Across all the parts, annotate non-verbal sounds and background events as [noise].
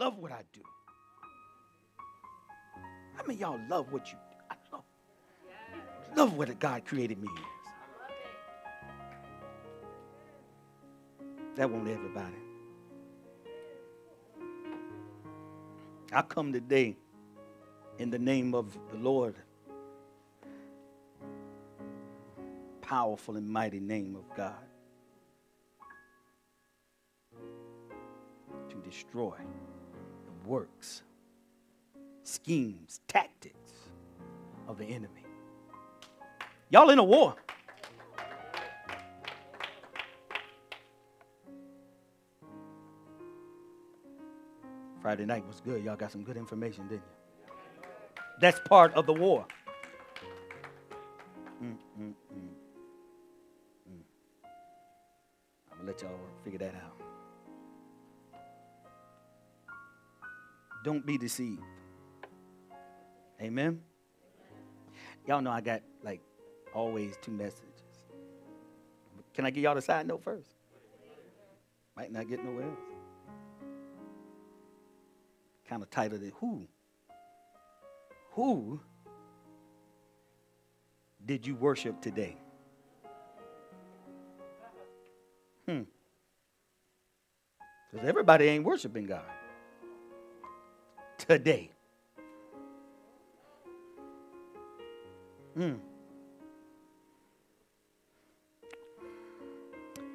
love what I do. How many y'all love what you do? I love, love what God created me as. That won't everybody. I come today in the name of the Lord, powerful and mighty name of God, to destroy works, schemes, tactics of the enemy. Y'all in a war. Friday night was good. Y'all got some good information, didn't you? That's part of the war. Mm, mm, mm. Mm. I'm going to let y'all figure that out. Don't be deceived. Amen. Y'all know I got like always two messages. Can I give y'all the side note first? Might not get nowhere else kind of titled it Who? Who did you worship today? Hmm. Because everybody ain't worshiping God today. Hmm.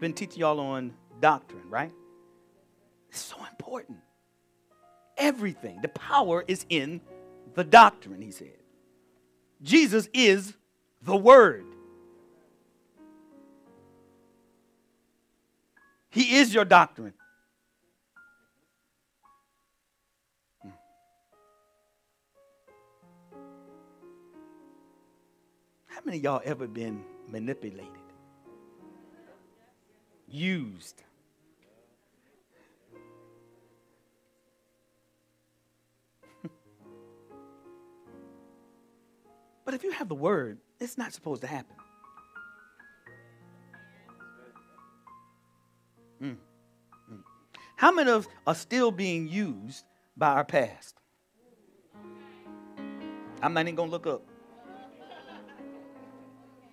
Been teaching y'all on doctrine, right? It's so important. Everything. The power is in the doctrine, he said. Jesus is the Word. He is your doctrine. Many y'all ever been manipulated? Used? [laughs] But if you have the word, it's not supposed to happen. Mm. Mm. How many of us are still being used by our past? I'm not even going to look up.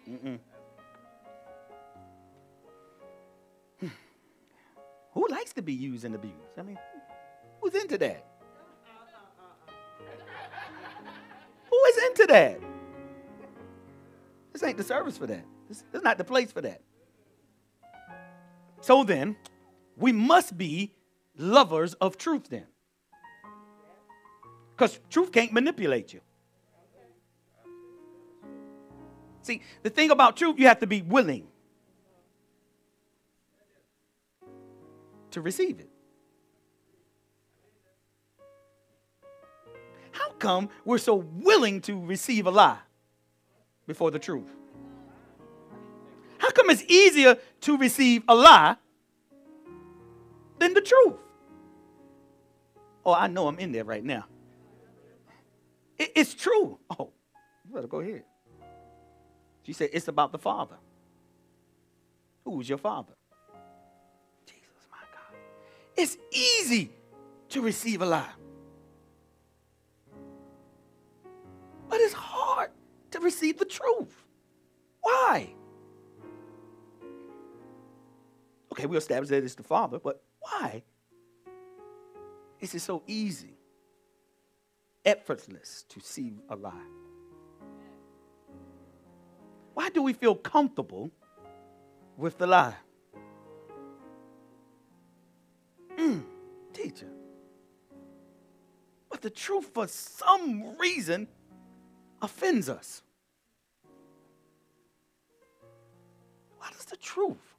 Mm-mm. Hmm. Who likes to be used and abused? I mean, who's into that? Who is into that? This ain't the service for that. This, this is not the place for that. So then, we must be lovers of truth then. Because truth can't manipulate you. See, the thing about truth, you have to be willing to receive it. How come we're so willing to receive a lie? before the truth? How come it's easier to receive a lie than the truth? Oh, I know I'm in there right now. it's true. Oh, you better go ahead. She said, It's about the Father. Who is your Father? Jesus, my God. It's easy to receive a lie, but it's hard to receive the truth. Why? Okay, we established that it's the Father, but why? Is it so easy, effortless to see a lie? Why do we feel comfortable with the lie? Mm, teacher. But the truth, for some reason, offends us. What is the truth?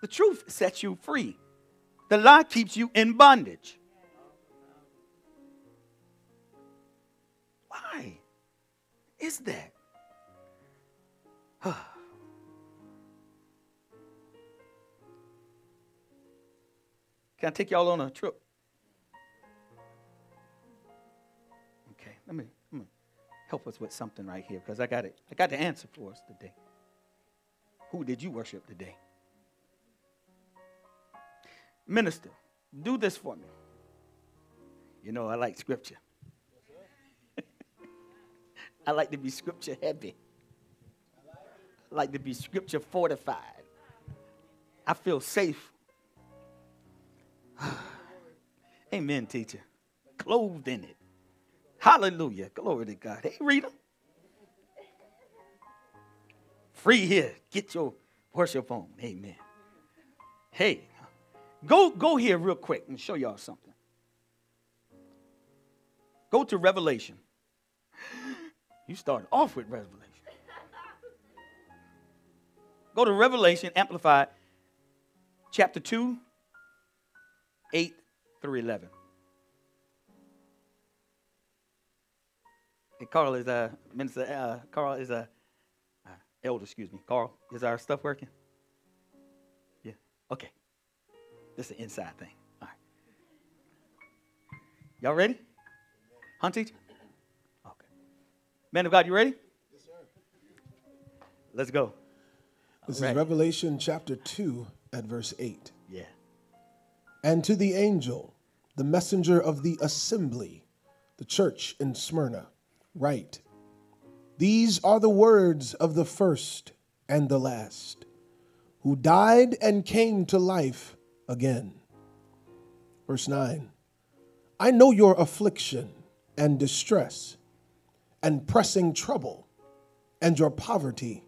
The truth sets you free. The lie keeps you in bondage. Why is that? [sighs] Can I take y'all on a trip? Okay, let me help us with something right here because I got it. I got the answer for us today. Who did you worship today? Minister, do this for me. You know, I like scripture. [laughs] I like to be scripture heavy. Like to be scripture fortified. I feel safe. [sighs] Amen, teacher. Clothed in it. Hallelujah. Glory to God. Hey, Rita. Free here. Get your worship on. Amen. Hey, go, go here real quick and show y'all something. Go to Revelation. [gasps] You started off with Revelation. Go to Revelation, Amplified, chapter 2, 8 through 11. And Carl is a minister. Uh, Carl is a uh, elder. Excuse me. Carl, is our stuff working? Yeah. Okay. This is an inside thing. All right. Y'all ready? Hunt teacher? Okay. Man of God, you ready? Yes, sir. Let's go. This is Revelation chapter 2 at verse 8. Yeah. And to the angel, the messenger of the assembly, the church in Smyrna, write These are the words of the first and the last, who died and came to life again. Verse 9 I know your affliction and distress and pressing trouble and your poverty,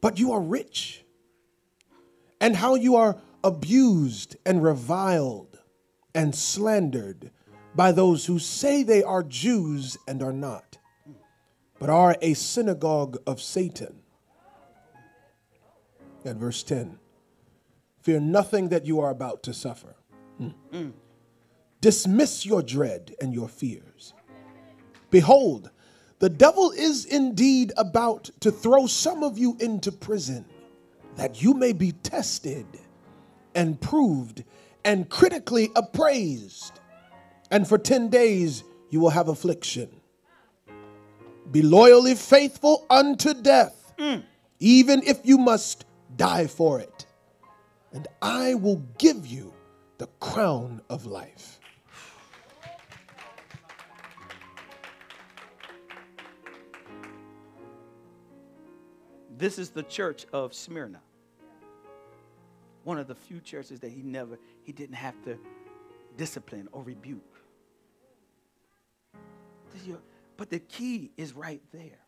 but you are rich, and how you are abused and reviled and slandered by those who say they are Jews and are not, but are a synagogue of Satan. At verse 10 Fear nothing that you are about to suffer. Mm. Dismiss your dread and your fears. Behold, the devil is indeed about to throw some of you into prison, that you may be tested and proved and critically appraised. And for 10 days you will have affliction. Be loyally faithful unto death, mm. even if you must die for it. And I will give you the crown of life. This is the church of Smyrna. One of the few churches that he never, he didn't have to discipline or rebuke. But the key is right there.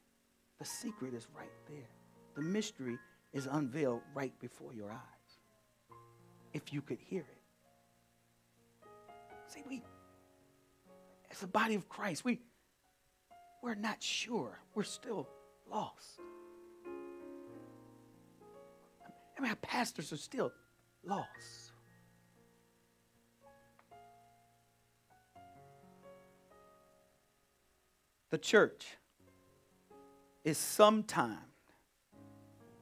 The secret is right there. The mystery is unveiled right before your eyes. If you could hear it. See, we, as the body of Christ, we, we're not sure. We're still lost. I mean, our pastors are still lost. The church is sometimes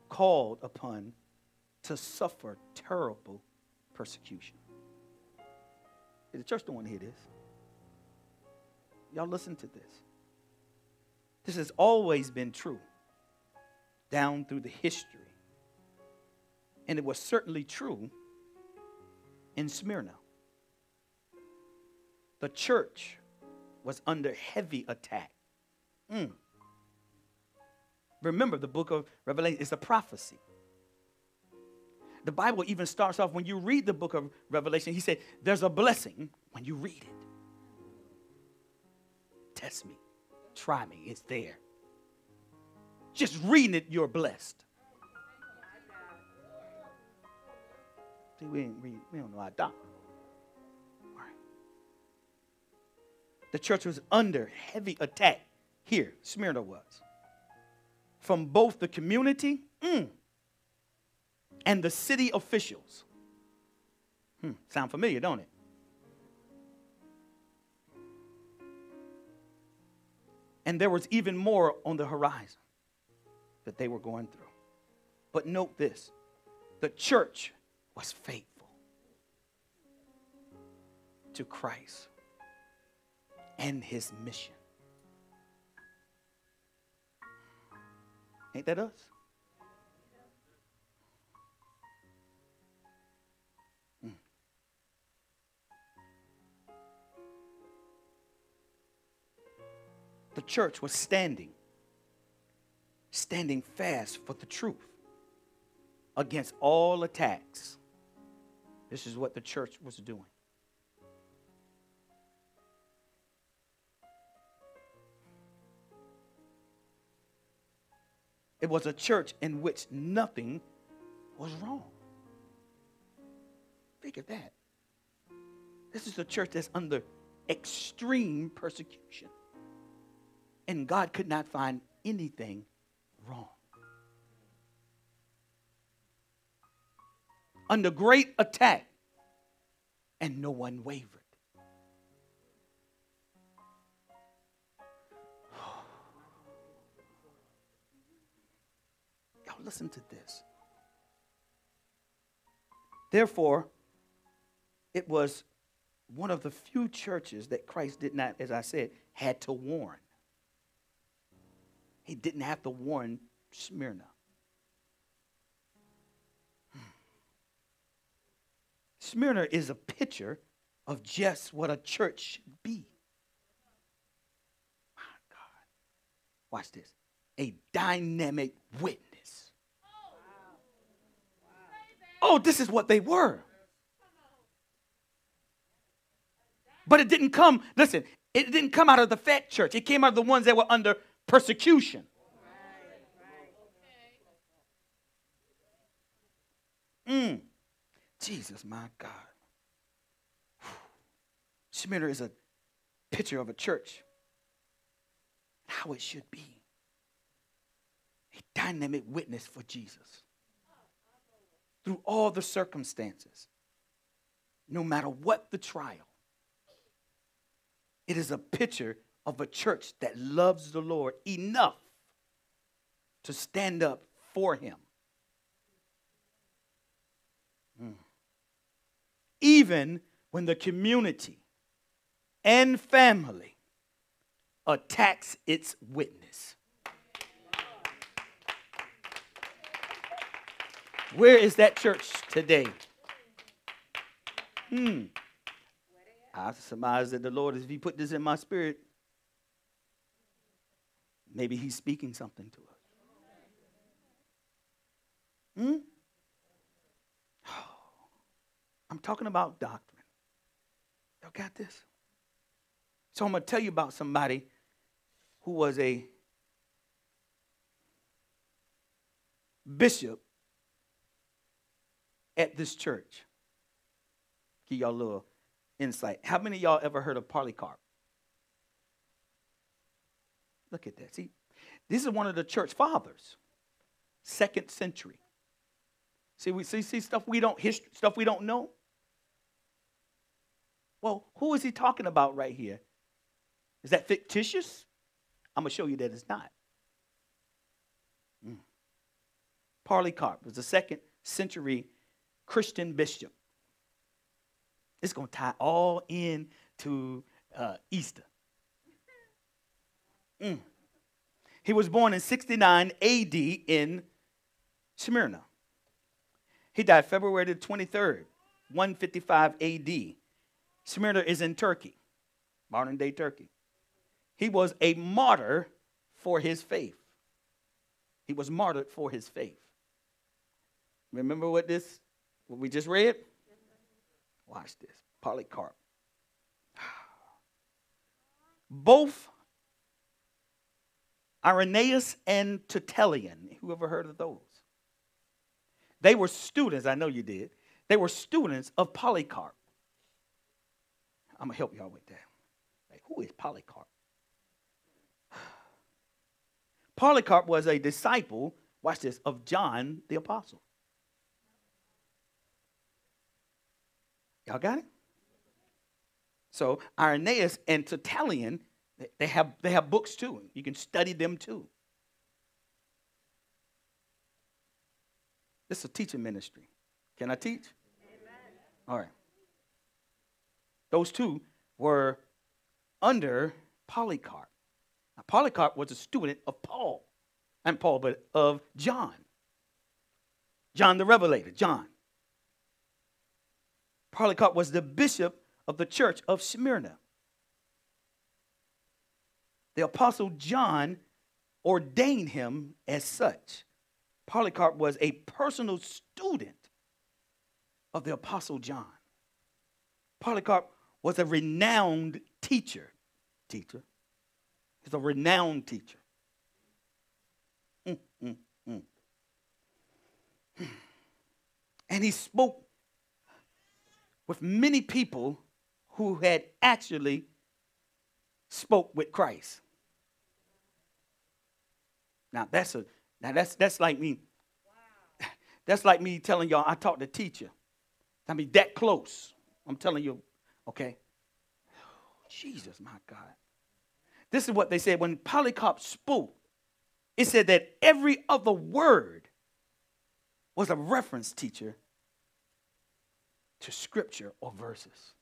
called upon to suffer terrible persecution. The church don't want to hear this. Y'all listen to this. This has always been true down through the history and it was certainly true in Smyrna. The church was under heavy attack. Mm. Remember, the book of Revelation is a prophecy. The Bible even starts off when you read the book of Revelation, he said, There's a blessing when you read it. Test me, try me, it's there. Just reading it, you're blessed. See, we, we, we don't know how our doctrine. The church was under heavy attack here, Smyrna was, from both the community mm, and the city officials. Hmm, sound familiar, don't it? And there was even more on the horizon that they were going through. But note this the church was faithful to Christ and his mission. Ain't that us? Mm. the church was standing, standing fast for the truth against all attacks. This is what the church was doing. It was a church in which nothing was wrong. Think of that. This is a church that's under extreme persecution. And God could not find anything wrong. Under great attack, and no one wavered. [sighs] Y'all listen to this. Therefore, it was one of the few churches that Christ did not, as I said, had to warn. He didn't have to warn Smyrna. Smyrna is a picture of just what a church should be. My God. Watch this. A dynamic witness. Oh, this is what they were. But it didn't come, listen, it didn't come out of the fat church. It came out of the ones that were under persecution. Mm. Jesus, my God. Smyrna is a picture of a church, how it should be. A dynamic witness for Jesus through all the circumstances, no matter what the trial. It is a picture of a church that loves the Lord enough to stand up for him. Mm. Even when the community and family attacks its witness. Where is that church today? Hmm. I surmise that the Lord, if He put this in my spirit, maybe He's speaking something to us. Hmm? I'm talking about doctrine. Y'all got this? So I'm going to tell you about somebody who was a bishop at this church. Give y'all a little insight. How many y'all ever heard of Polycarp? Look at that. See, this is one of the church fathers, second century. See, we see, see stuff we don't history, stuff we don't know. Well, who is he talking about right here? Is that fictitious? I'm gonna show you that it's not. Mm. Polycarp was the second century Christian bishop. It's going to tie all into uh, Easter. Mm. He was born in 69 AD in Smyrna. He died February the 23rd, 155 AD. Smyrna is in Turkey, modern day Turkey. He was a martyr for his faith. He was martyred for his faith. Remember what this, what we just read? Watch this. Polycarp. [sighs] Both Irenaeus and Tertullian. Who ever heard of those? They were students, I know you did. They were students of Polycarp. I'm going to help y'all with that. Like, who is Polycarp? [sighs] Polycarp was a disciple, watch this, of John the Apostle. Y'all got it? So Irenaeus and Tertullian, they have, they have books too. You can study them too. This is a teaching ministry. Can I teach? Amen. All right. Those two were under Polycarp. Now, Polycarp was a student of Paul, and Paul, but of John. John the Revelator, John. Polycarp was the bishop of the church of Smyrna. the Apostle John ordained him as such. Polycarp was a personal student of the Apostle John. Polycarp was a renowned teacher. Teacher. He's a renowned teacher. Mm, mm, mm. [sighs] And he spoke with many people who had actually spoke with Christ. Now that's a now that's that's like me. [laughs] That's like me telling y'all I talked to teacher. I mean that close. I'm telling you, okay. Jesus, my God. This is what they said when Polycarp spoke. It said that every other word was a reference teacher to scripture or verses.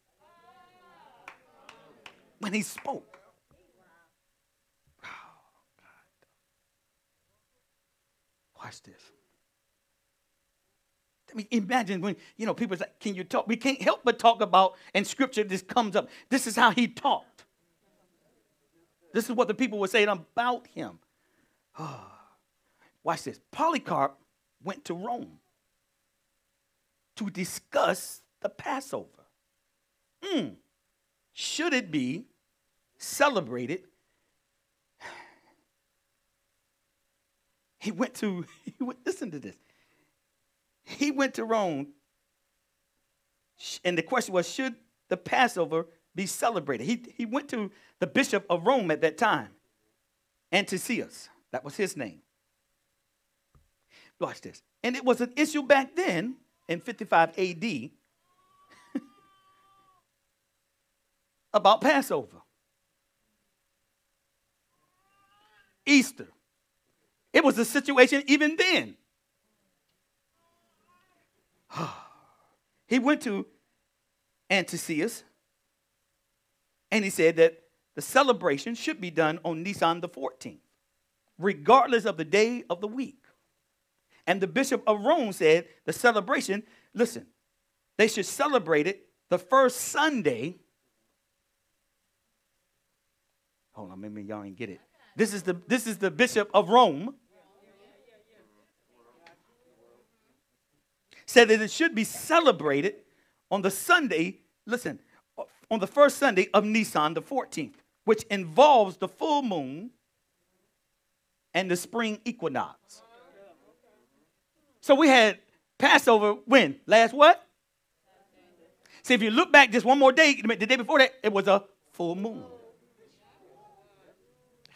When he spoke. Oh. Watch this. I mean, imagine when, you know, people say, can you talk? We can't help but talk about, and scripture just comes up. This is how he talked. This is what the people were saying about him. Oh. [sighs] Watch this. Polycarp went to Rome to discuss the Passover. Mm. Should it be celebrated? [sighs] He went to, [laughs] he went, listen to this. He went to Rome, and the question was, should the Passover be celebrated? He, he went to the bishop of Rome at that time, Antiochus. That was his name. Watch this. And it was an issue back then in 55 AD [laughs] about Passover, Easter. It was a situation even then. [sighs] he went to Antiochus and he said that the celebration should be done on Nisan the 14th, regardless of the day of the week. And the bishop of Rome said the celebration, listen, they should celebrate it the first Sunday. Hold on, maybe y'all ain't get it. This is the this is the bishop of Rome. Said that it should be celebrated on the Sunday, listen, on the first Sunday of Nisan, the 14th, which involves the full moon and the spring equinox. So we had Passover when? Last what? See, if you look back just one more day, the day before that, it was a full moon.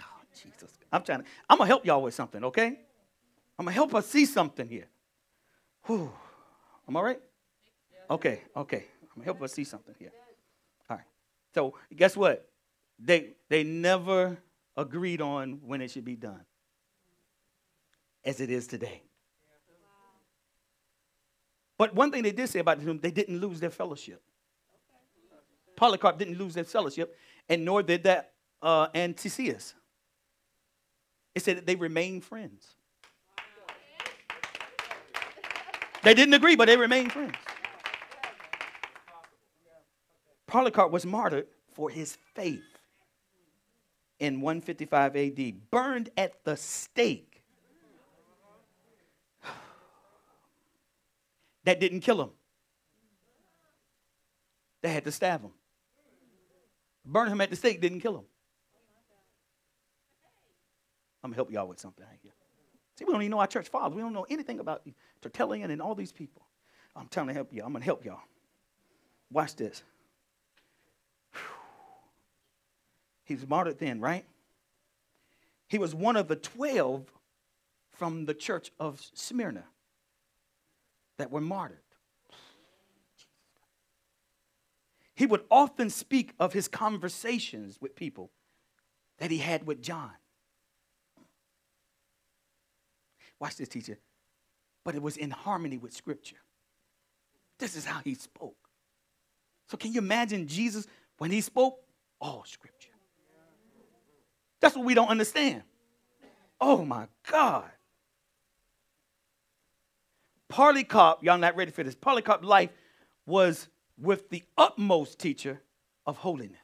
Oh, Jesus. I'm trying to, I'm going to help y'all with something, okay? I'm going to help us see something here. Whew. Am I right? Okay, okay. I'm help us see something here. All right. So, guess what? They, they never agreed on when it should be done, as it is today. But one thing they did say about them, they didn't lose their fellowship. Polycarp didn't lose their fellowship, and nor did that uh, Antiochus. It said that they remained friends. They didn't agree, but they remained friends. Polycarp was martyred for his faith in 155 AD, burned at the stake that didn't kill him. They had to stab him. Burning him at the stake didn't kill him. I'm gonna help y'all with something here. See, we don't even know our church fathers. We don't know anything about Tertullian and all these people. I'm trying to help you. I'm gonna help y'all. Watch this. He was martyred then, right? He was one of the 12 from the church of Smyrna that were martyred. He would often speak of his conversations with people that he had with John. Watch this, teacher. But it was in harmony with Scripture. This is how he spoke. So, can you imagine Jesus when he spoke? All Scripture. That's what we don't understand. Oh my God. Polycarp, y'all not ready for this. Polycarp's life was with the utmost teacher of holiness.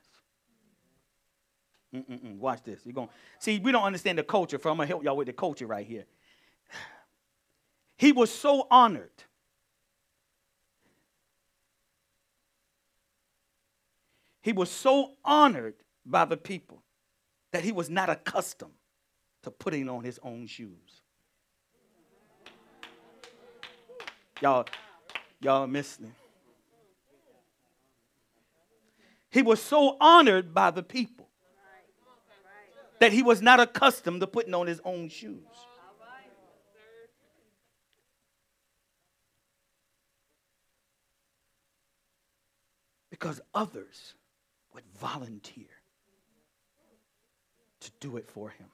Mm-mm-mm. Watch this. You're going see. We don't understand the culture. So I'm gonna help y'all with the culture right here. He was so honored. He was so honored by the people that he was not accustomed to putting on his own shoes. Y'all, y'all missing. He was so honored by the people that he was not accustomed to putting on his own shoes. Because others would volunteer to do it for him.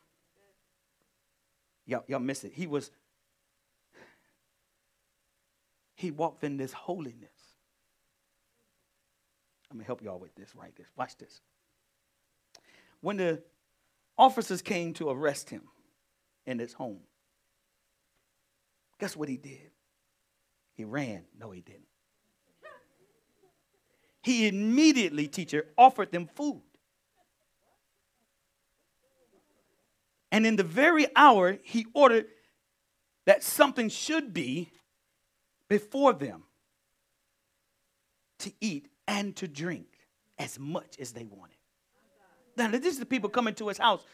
Y'all, y'all miss it. He was, he walked in this holiness. I'm gonna help y'all with this, right? This. Watch this. When the officers came to arrest him in his home, guess what he did? He ran. No, he didn't. He immediately, teacher, offered them food. And in the very hour, he ordered that something should be before them to eat and to drink as much as they wanted. Now, this is the people coming to his house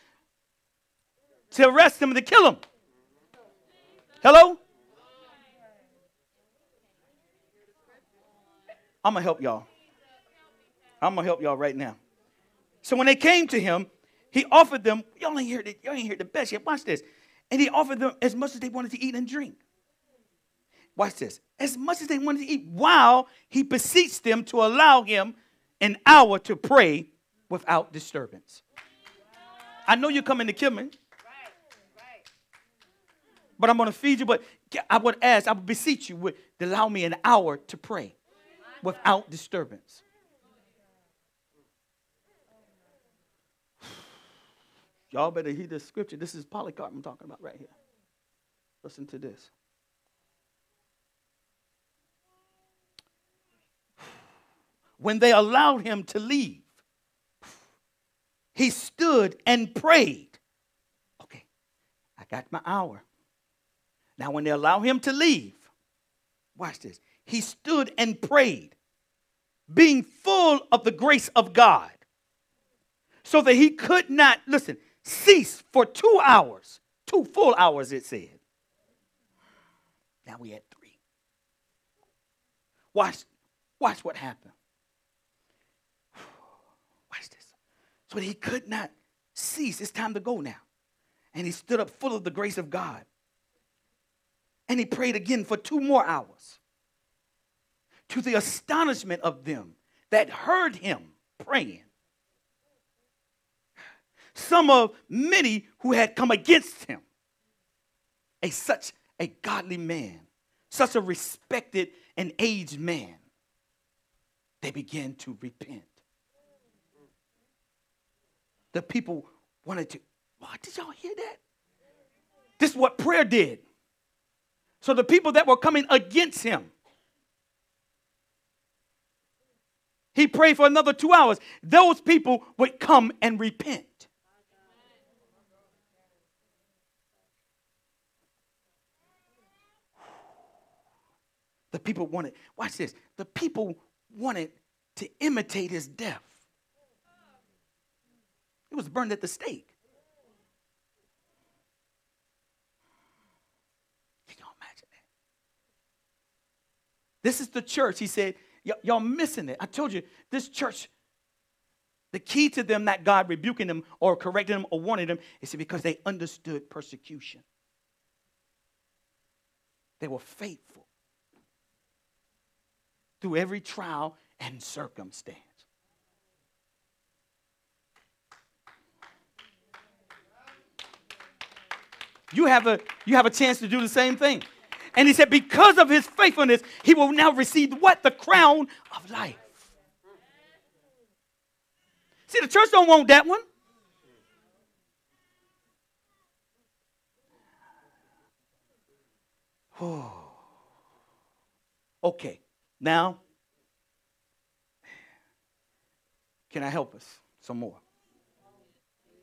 to arrest him and to kill him. Hello? I'm going to help y'all. I'm going to help y'all right now. So when they came to him, he offered them, y'all ain't hear the, y'all ain't hear the best yet. Watch this. And he offered them as much as they wanted to eat and drink. Watch this. As much as they wanted to eat, while he beseeched them to allow him an hour to pray without disturbance. I know you're coming to kill me. But I'm going to feed you. But I would ask, I would beseech you to allow me an hour to pray without disturbance. Y'all better hear this scripture. This is Polycarp I'm talking about right here. Listen to this. When they allowed him to leave, he stood and prayed. Okay, I got my hour. Now, when they allow him to leave, watch this. He stood and prayed, being full of the grace of God, so that he could not, listen, cease for two hours, two full hours, it said. Now we had three. Watch, watch what happened. [sighs] Watch this. So he could not cease. It's time to go now. And he stood up full of the grace of God. And he prayed again for two more hours. To the astonishment of them that heard him praying some of many who had come against him. A such a godly man, such a respected and aged man, they began to repent. The people wanted to, what did y'all hear that? This is what prayer did. So the people that were coming against him, he prayed for another two hours. Those people would come and repent. The people wanted, watch this, the people wanted to imitate his death. It was burned at the stake. Can imagine that. This is the church. He said, y'all missing it. I told you, this church, the key to them not God rebuking them or correcting them or warning them is because they understood persecution. They were faithful through every trial and circumstance. You have a you have a chance to do the same thing. And he said, because of his faithfulness, he will now receive what? The crown of life. See, the church don't want that one. Oh. [sighs] Okay. Now, can I help us some more?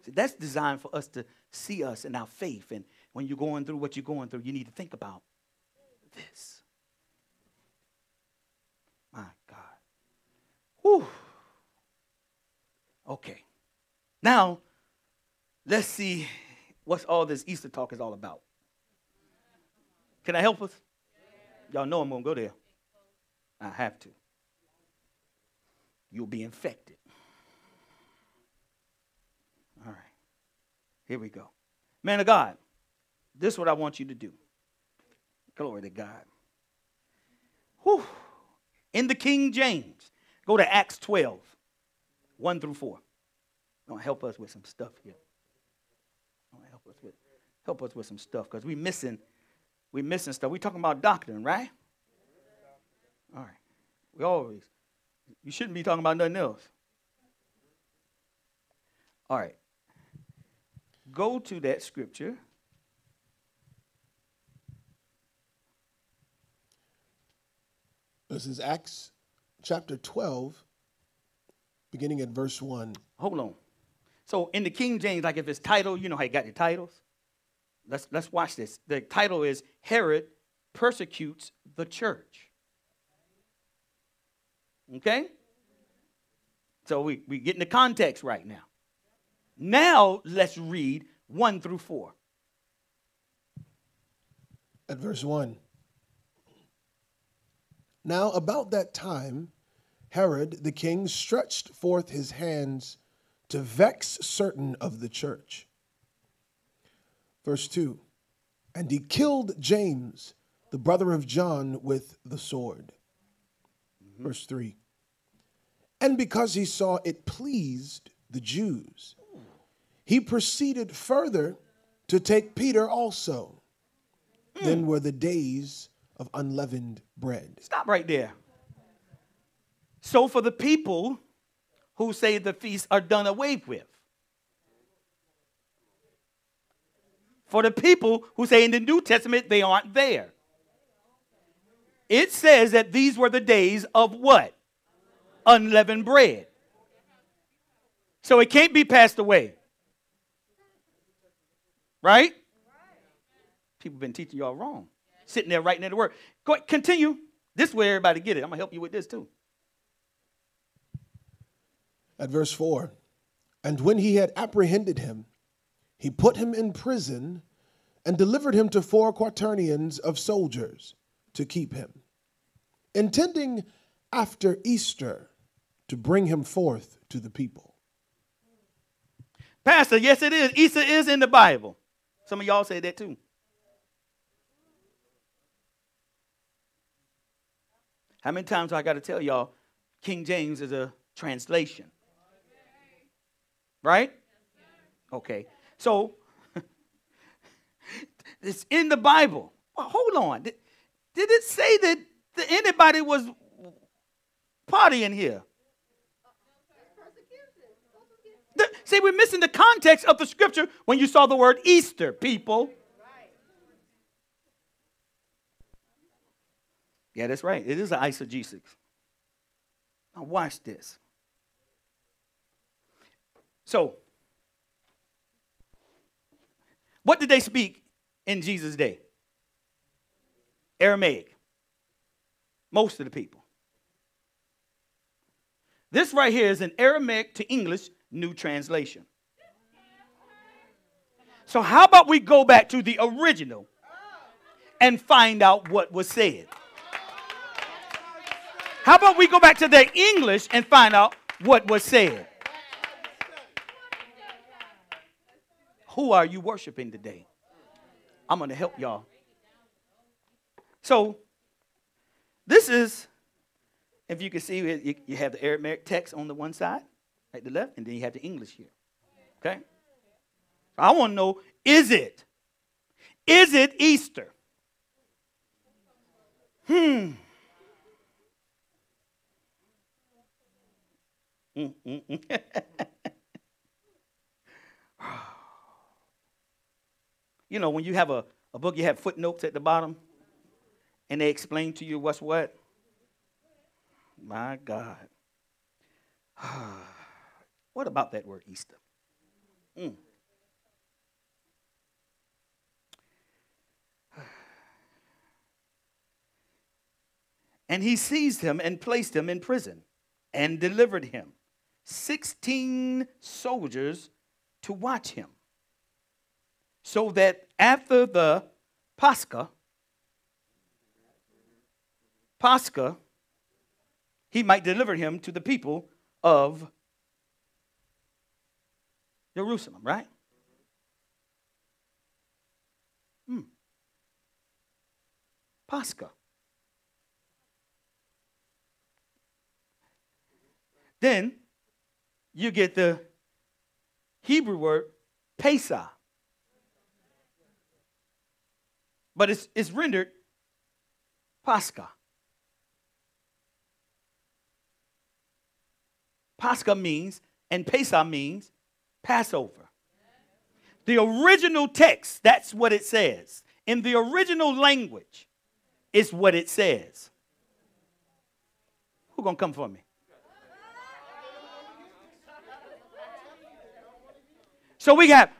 See, that's designed for us to see us in our faith. And when you're going through what you're going through, you need to think about this. My God. Whew. Okay. Now, let's see what all this Easter talk is all about. Can I help us? Y'all know I'm going to go there. I have to. You'll be infected. All right. Here we go. Man of God, this is what I want you to do. Glory to God. Whew. In the King James, go to Acts 12, 1 through 4. Gonna help us with some stuff here. Gonna help us with help us with some stuff because we missing we missing stuff. We're talking about doctrine, right? All right. We always you shouldn't be talking about nothing else. All right. Go to that scripture. This is Acts chapter 12, beginning at verse 1. Hold on. So in the King James, like if it's title, you know how you got your titles? Let's let's watch this. The title is Herod persecutes the church. Okay? So we, we getting the context right now. Now let's read 1 through 4. At verse 1. Now, about that time, Herod the king stretched forth his hands to vex certain of the church. Verse 2 And he killed James, the brother of John, with the sword. Verse 3 And because he saw it pleased the Jews, he proceeded further to take Peter also. Then were the days of unleavened bread. Stop right there. So for the people who say the feasts are done away with, for the people who say in the New Testament they aren't there, it says that these were the days of what? Unleavened bread. So it can't be passed away. Right? People been teaching y'all wrong. Sitting there writing in the word. Go ahead, continue. This way everybody get it. I'm gonna help you with this too. At verse 4 And when he had apprehended him, he put him in prison and delivered him to four quaternions of soldiers to keep him, intending after Easter to bring him forth to the people. Pastor, yes, it is. Easter is in the Bible. Some of y'all say that too. How many times do I got to tell y'all King James is a translation? Right? Okay. So [laughs] it's in the Bible. Well, hold on. Did, it say that, that anybody was partying here? The- see, we're missing the context of the scripture when you saw the word Easter, people. Yeah, that's right. It is an eisegesis. Now, watch this. So, what did they speak in Jesus' day? Aramaic. Most of the people. This right here is an Aramaic to English new translation. So, how about we go back to the original and find out what was said? How about we go back to the English and find out what was said? Who are you worshiping today? I'm going to help y'all. So, this is, if you can see, you, have the Aramaic text on the one side, at the left, and then you have the English here. Okay? I want to know is it? Is it Easter? Hmm. Mm, mm, mm. [laughs] you know, when you have a, a book, you have footnotes at the bottom, and they explain to you what's what. My God. [sighs] what about that word Easter? Mm. [sighs] And he seized him and placed him in prison and delivered him. 16 soldiers to watch him. So that after the Pascha, Pascha, he might deliver him to the people of Jerusalem, right? Hmm. Pascha. Then you get the Hebrew word Pesach. But it's, it's rendered Pascha. Pascha means, and Pesach means Passover. The original text, that's what it says. In the original language, is what it says. Who gonna come for me? So we have,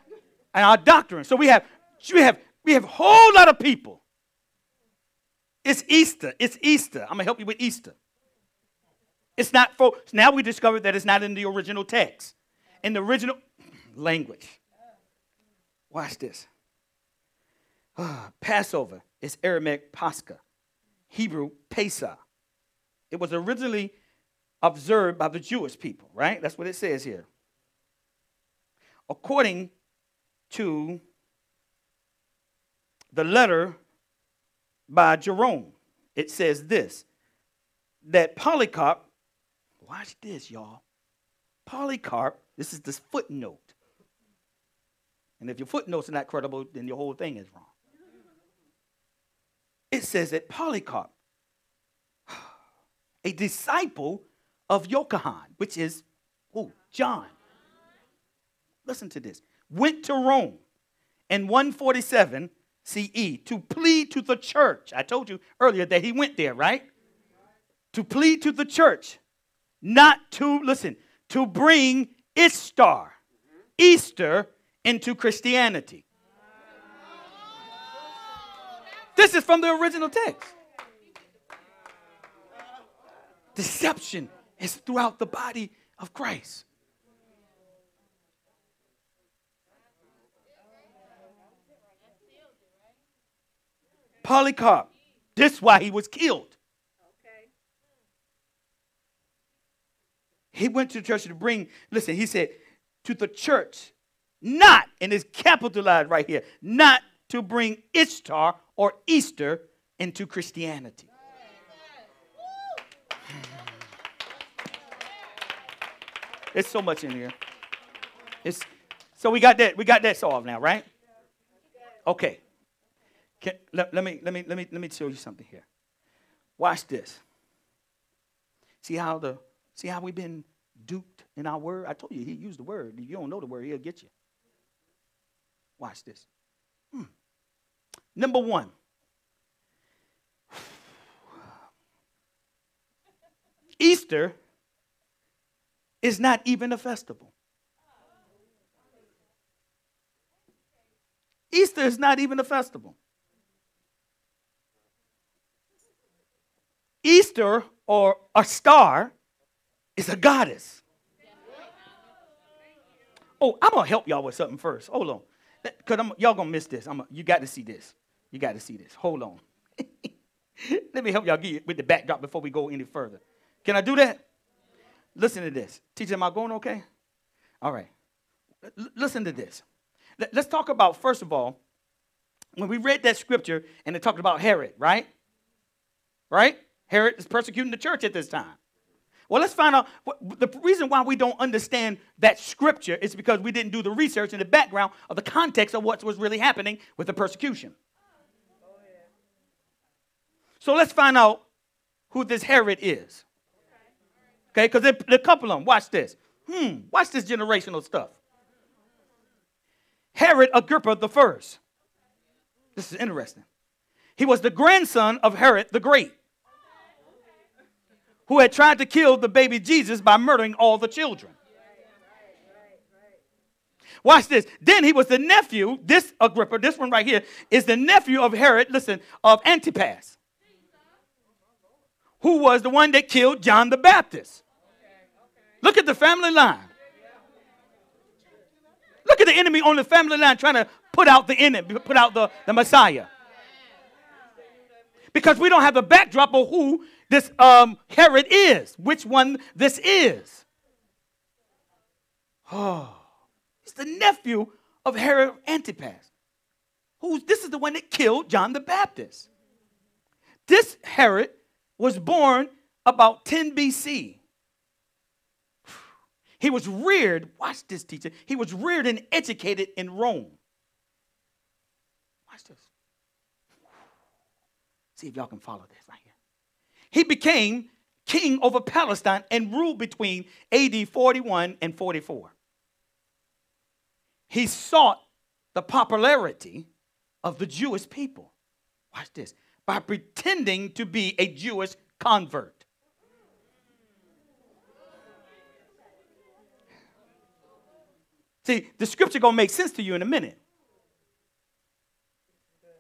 and our doctrine. So we have, we have, we have a whole lot of people. It's Easter. It's Easter. I'm gonna help you with Easter. It's not for now we discovered that it's not in the original text. In the original language. Watch this. Ah, Passover is Aramaic Pascha, Hebrew Pesach. It was originally observed by the Jewish people, right? That's what it says here according to the letter by Jerome, it says this that Polycarp, watch this, y'all. Polycarp, this is this footnote. And if your footnotes are not credible, then your whole thing is wrong. It says that Polycarp, a disciple of Johann, which is who? John listen to this, went to Rome in 147 CE to plead to the church. I told you earlier that he went there, right? To plead to the church, not to, listen, to bring Ishtar, Easter, into Christianity. This is from the original text. Deception is throughout the body of Christ. Polycarp. This is why he was killed. He went to the church to bring, listen, he said, to the church, not, and it's capitalized right here, not to bring Ishtar or Easter into Christianity. [sighs] It's so much in here. It's so we got that we got that solved now, right? Okay. Can, let, let, me, let, me, let, me, let me show you something here. Watch this. See how the see how we've been duped in our word? I told you he used the word. If you don't know the word, he'll get you. Watch this. Hmm. Number one. [sighs] Easter is not even a festival. Easter is not even a festival. Easter or a star is a goddess. Oh, I'm gonna help y'all with something first. Hold on, because y'all gonna miss this. I'm, you got to see this. You got to see this. Hold on. [laughs] Let me help y'all get with the backdrop before we go any further. Can I do that? Listen to this. Teacher, am I going okay? All right. L- listen to this. L- let's talk about, first of all, when we read that scripture and it talked about Herod, right? Right? Herod is persecuting the church at this time. Well, let's find out the reason why we don't understand that scripture is because we didn't do the research in the background of the context of what was really happening with the persecution. So let's find out who this Herod is. Okay, because a couple of them. Watch this. Hmm, watch this generational stuff. Herod Agrippa the first. This is interesting. He was the grandson of Herod the Great who had tried to kill the baby Jesus by murdering all the children. Watch this. Then he was the nephew, this Agrippa, this one right here, is the nephew of Herod, listen, of Antipas, who was the one that killed John the Baptist. Look at the family line. Look at the enemy on the family line trying to put out the enemy, put out the, the Messiah. Because we don't have the backdrop of who this um, Herod is, which one this is. Oh, he's the nephew of Herod Antipas. Who's this is the one that killed John the Baptist. This Herod was born about 10 BC. He was reared, watch this teacher, he was reared and educated in Rome. Watch this. See if y'all can follow this right. He became king over Palestine and ruled between AD 41 and 44. He sought the popularity of the Jewish people. Watch this by pretending to be a Jewish convert. See, the scripture gonna make sense to you in a minute.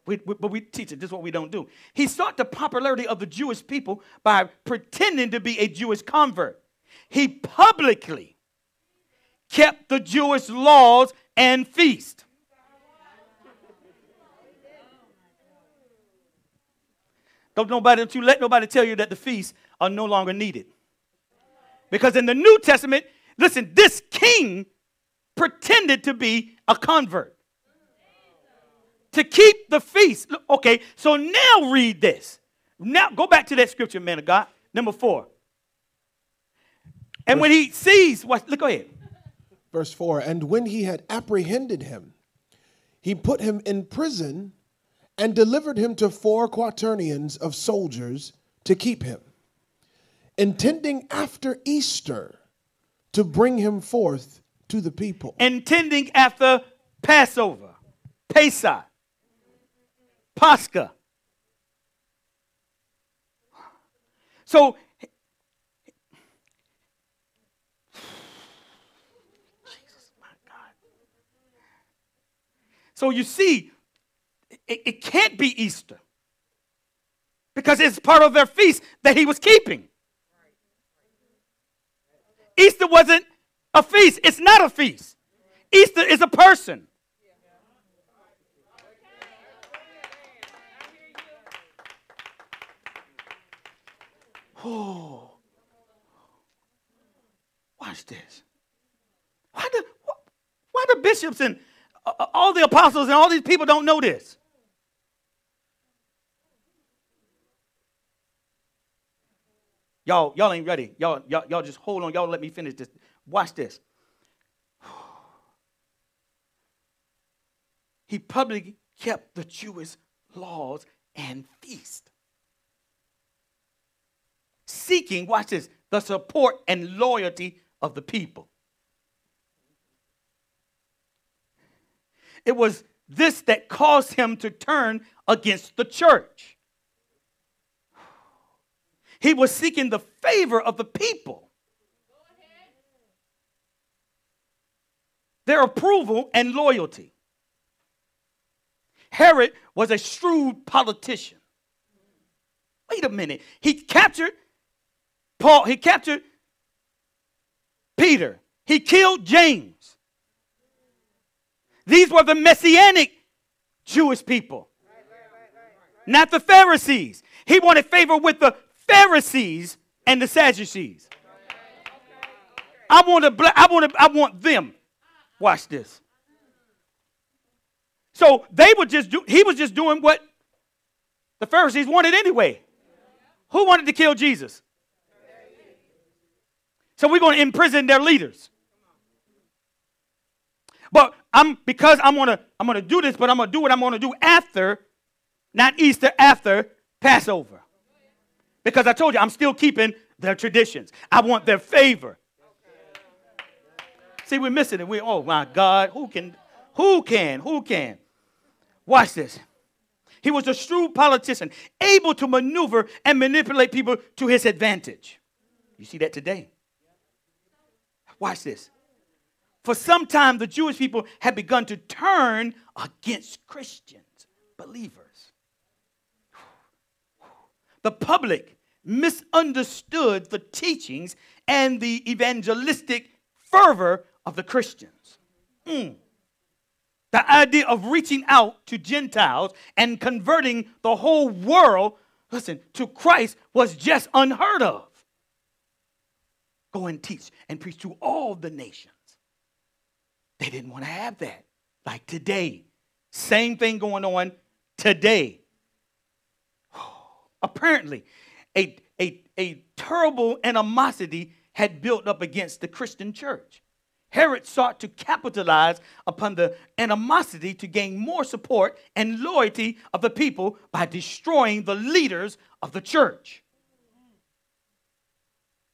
We, we, but we teach it. This is what we don't do. He sought the popularity of the Jewish people by pretending to be a Jewish convert. He publicly kept the Jewish laws and feast. Don't nobody don't you let nobody tell you that the feasts are no longer needed. Because in the New Testament, listen, this king pretended to be a convert. To keep the feast. Okay, so now read this. Now go back to that scripture, man of God. Number four. And when he sees what look go ahead. Verse 4 And when he had apprehended him, he put him in prison and delivered him to four quaternions of soldiers to keep him, intending after Easter to bring him forth to the people. Intending after Passover, Pesach, Pascha. So, Jesus, my God. So you see, it, it can't be Easter because it's part of their feast that he was keeping. Easter wasn't a feast, it's not a feast. Easter is a person. Oh. Watch this. Why the, why the bishops and uh, all the apostles and all these people don't know this? Y'all, y'all ain't ready. Y'all, y'all, y'all just hold on. Y'all let me finish this. Watch this. He publicly kept the Jewish laws and feast. Seeking, watch this, the support and loyalty of the people. It was this that caused him to turn against the church. He was seeking the favor of the people, their approval and loyalty. Herod was a shrewd politician. Wait a minute. He captured Paul, he captured Peter, he killed James. These were the messianic Jewish people, not the Pharisees. He wanted favor with the Pharisees and the Sadducees. I want to, I want to, I want them. Watch this. So they were just do, he was just doing what the Pharisees wanted anyway. Who wanted to kill Jesus? So we're going to imprison their leaders. But I'm because I'm gonna I'm gonna do this, but I'm gonna do what I'm gonna do after, not Easter, after Passover. Because I told you, I'm still keeping their traditions. I want their favor. See, we're missing it. We, oh my God, who can, who can, who can? Watch this. He was a shrewd politician, able to maneuver and manipulate people to his advantage. You see that today. Watch this. for some time the Jewish people had begun to turn against Christians, believers. The public misunderstood the teachings and the evangelistic fervor of the Christians. Mm. The idea of reaching out to Gentiles and converting the whole world, listen, to Christ was just unheard of. Go and teach and preach to all the nations. They didn't want to have that. Like today, same thing going on today. [sighs] Apparently, a, a, a terrible animosity had built up against the Christian church. Herod sought to capitalize upon the animosity to gain more support and loyalty of the people by destroying the leaders of the church.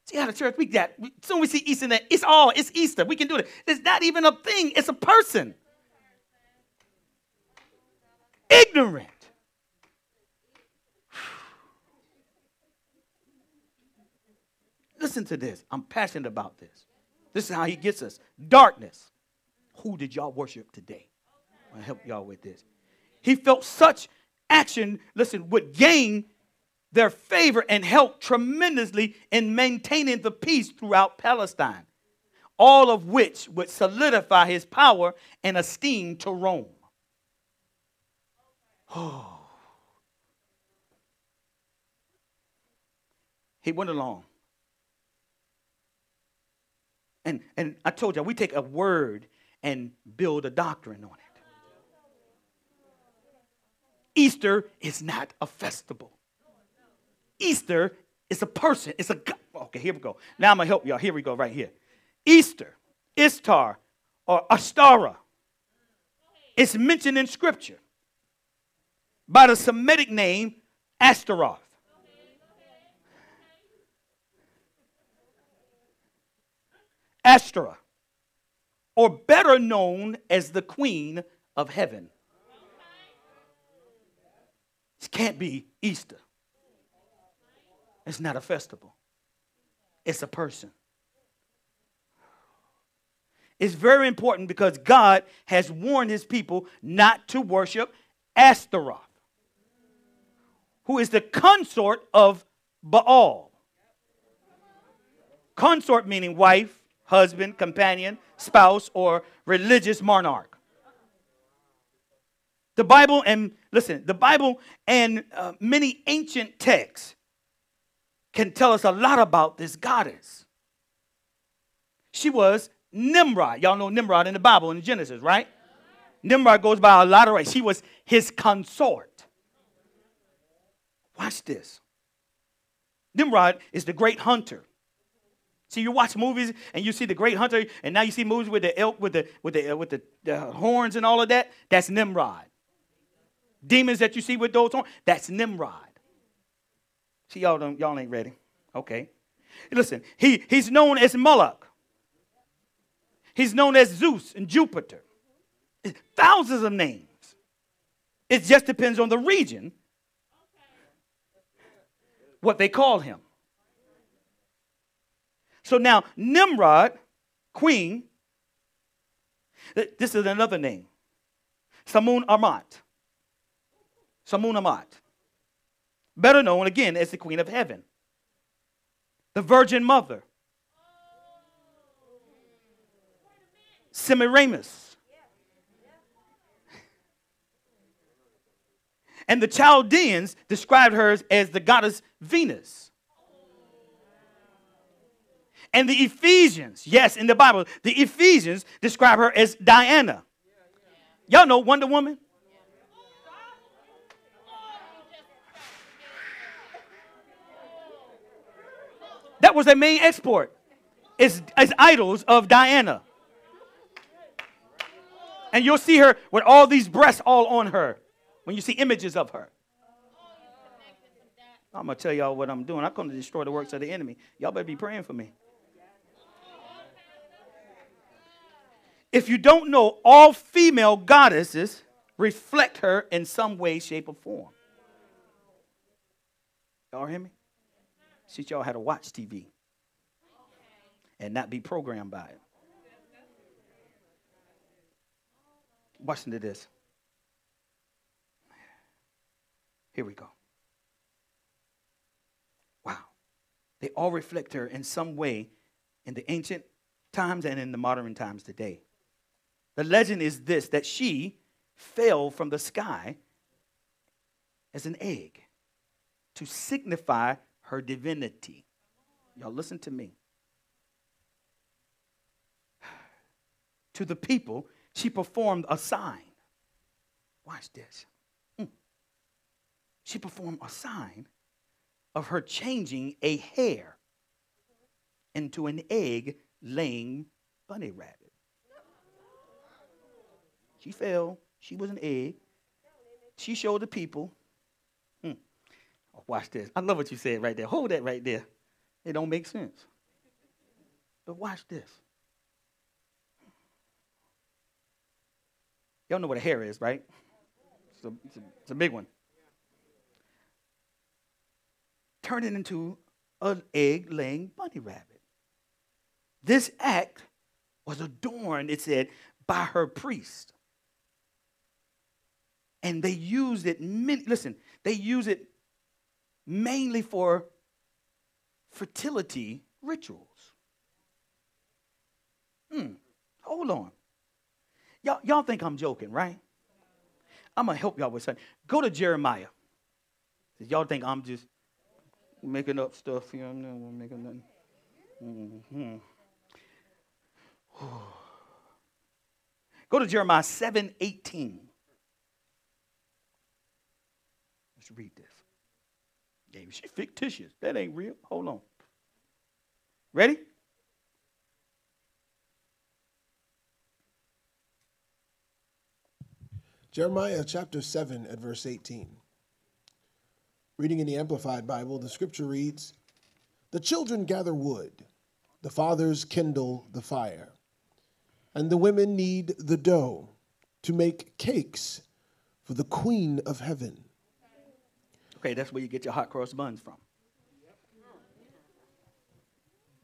See how the church we got soon we see Easter that it's all it's Easter. We can do it. It's not even a thing, it's a person. Ignorant. [sighs] Listen to this. I'm passionate about this. This is how he gets us. Darkness. Who did y'all worship today? I'll help y'all with this. He felt such action, listen, would gain their favor and help tremendously in maintaining the peace throughout Palestine, all of which would solidify his power and esteem to Rome. [sighs] He went along. And, and I told you, we take a word and build a doctrine on it. Easter is not a festival. Easter is a person. It's a God. Okay, here we go. Now I'm going to help y'all. Here we go, right here. Easter, Istar, or Astara is mentioned in Scripture by the Semitic name Astaroth. Astra, or better known as the Queen of Heaven. This can't be Easter. It's not a festival, it's a person. It's very important because God has warned his people not to worship Astaroth, who is the consort of Baal. Consort meaning wife, husband, companion, spouse, or religious monarch. The Bible and listen, the Bible and uh, many ancient texts can tell us a lot about this goddess. She was Nimrod. Y'all know Nimrod in the Bible in Genesis, right? Nimrod goes by a lot of ways. She was his consort. Watch this. Nimrod is the great hunter. See, you watch movies and you see the great hunter, and now you see movies with the elk, with the with the uh, with the, the horns and all of that. That's Nimrod. Demons that you see with those horns, that's Nimrod. See, y'all don't, y'all ain't ready. Okay. Listen, he, he's known as Moloch. He's known as Zeus and Jupiter. Thousands of names. It just depends on the region what they call him. So now, Nimrod, queen, this is another name. Samun Amat. Samun Amat better known again as the Queen of Heaven, the Virgin Mother, Semiramis. [laughs] And the Chaldeans described her as the goddess Venus. And the Ephesians, yes, in the Bible, the Ephesians describe her as Diana. Y'all know Wonder Woman? That was their main export. It's idols of Diana. And you'll see her with all these breasts all on her when you see images of her. I'm going to tell y'all what I'm doing. I'm going to destroy the works of the enemy. Y'all better be praying for me. If you don't know, all female goddesses reflect her in some way, shape, or form. Y'all hear me? Teach y'all how to watch TV and not be programmed by it. Listen to this. Here we go. Wow. They all reflect her in some way in the ancient times and in the modern times today. The legend is this that she fell from the sky as an egg to signify her divinity. Y'all, listen to me. [sighs] To the people, she performed a sign. Watch this. Mm. She performed a sign of her changing a hare into an egg laying bunny rabbit. She fell. She was an egg. She showed the people. Watch this. I love what you said right there. Hold that right there. It don't make sense. But watch this. Y'all know what a hare is, right? It's a, it's a, it's a big one. Turn it into an egg laying bunny rabbit. This act was adorned, it said, by her priest. And they used it, many, listen, they use it mainly for fertility rituals. Hmm, hold on. Y'all, y'all think I'm joking, right? I'm going to help y'all with something. Go to Jeremiah. Y'all think I'm just making up stuff here. I'm not making nothing. Mm-hmm. [sighs] Go to Jeremiah 7 18. Let's read this. Yeah, she fictitious. That ain't real. Hold on. Ready? Jeremiah chapter 7 at verse 18. Reading in the Amplified Bible, the scripture reads The children gather wood, the fathers kindle the fire, and the women knead the dough to make cakes for the queen of heaven. Okay, that's where you get your hot cross buns from.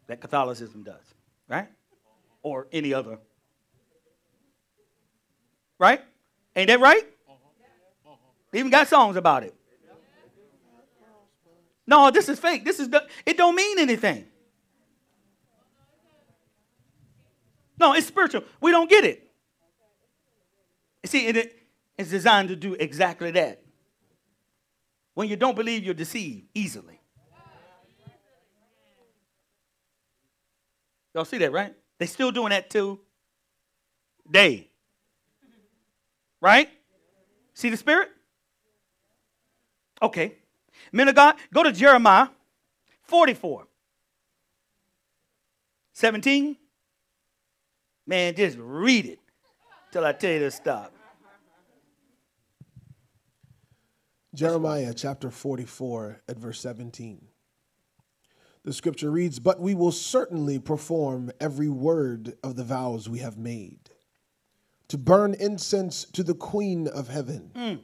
That Catholicism does, right? Or any other. Right? Ain't that right? They even got songs about it. No, this is fake. This is it don't mean anything. No, it's spiritual. We don't get it. See, it, it's designed to do exactly that. When you don't believe, you're deceived easily. Y'all see that, right? They still doing that too. Day. Right? See the spirit? Okay. Men of God, go to Jeremiah 44. 17. Man, just read it till I tell you to stop. Jeremiah chapter 44 at verse 17. The scripture reads, But we will certainly perform every word of the vows we have made, to burn incense to the queen of heaven, mm.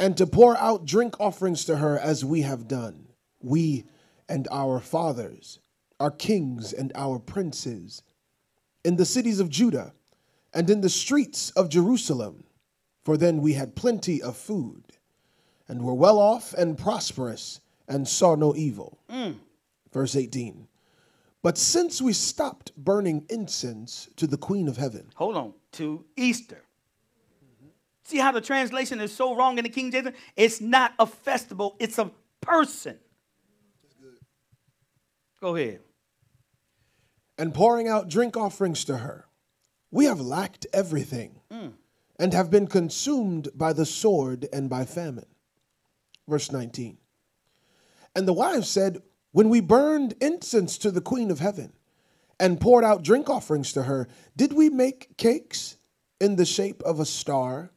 and to pour out drink offerings to her as we have done, we and our fathers, our kings and our princes, in the cities of Judah and in the streets of Jerusalem, for then we had plenty of food and were well off and prosperous and saw no evil. Mm. Verse 18. But since we stopped burning incense to the Queen of Heaven. Hold on, to Easter. Mm-hmm. See how the translation is so wrong in the King James? It's not a festival, it's a person. Go ahead. And pouring out drink offerings to her. We have lacked everything mm. and have been consumed by the sword and by famine. Verse 19. And the wives said, When we burned incense to the queen of heaven and poured out drink offerings to her, did we make cakes in the shape of a star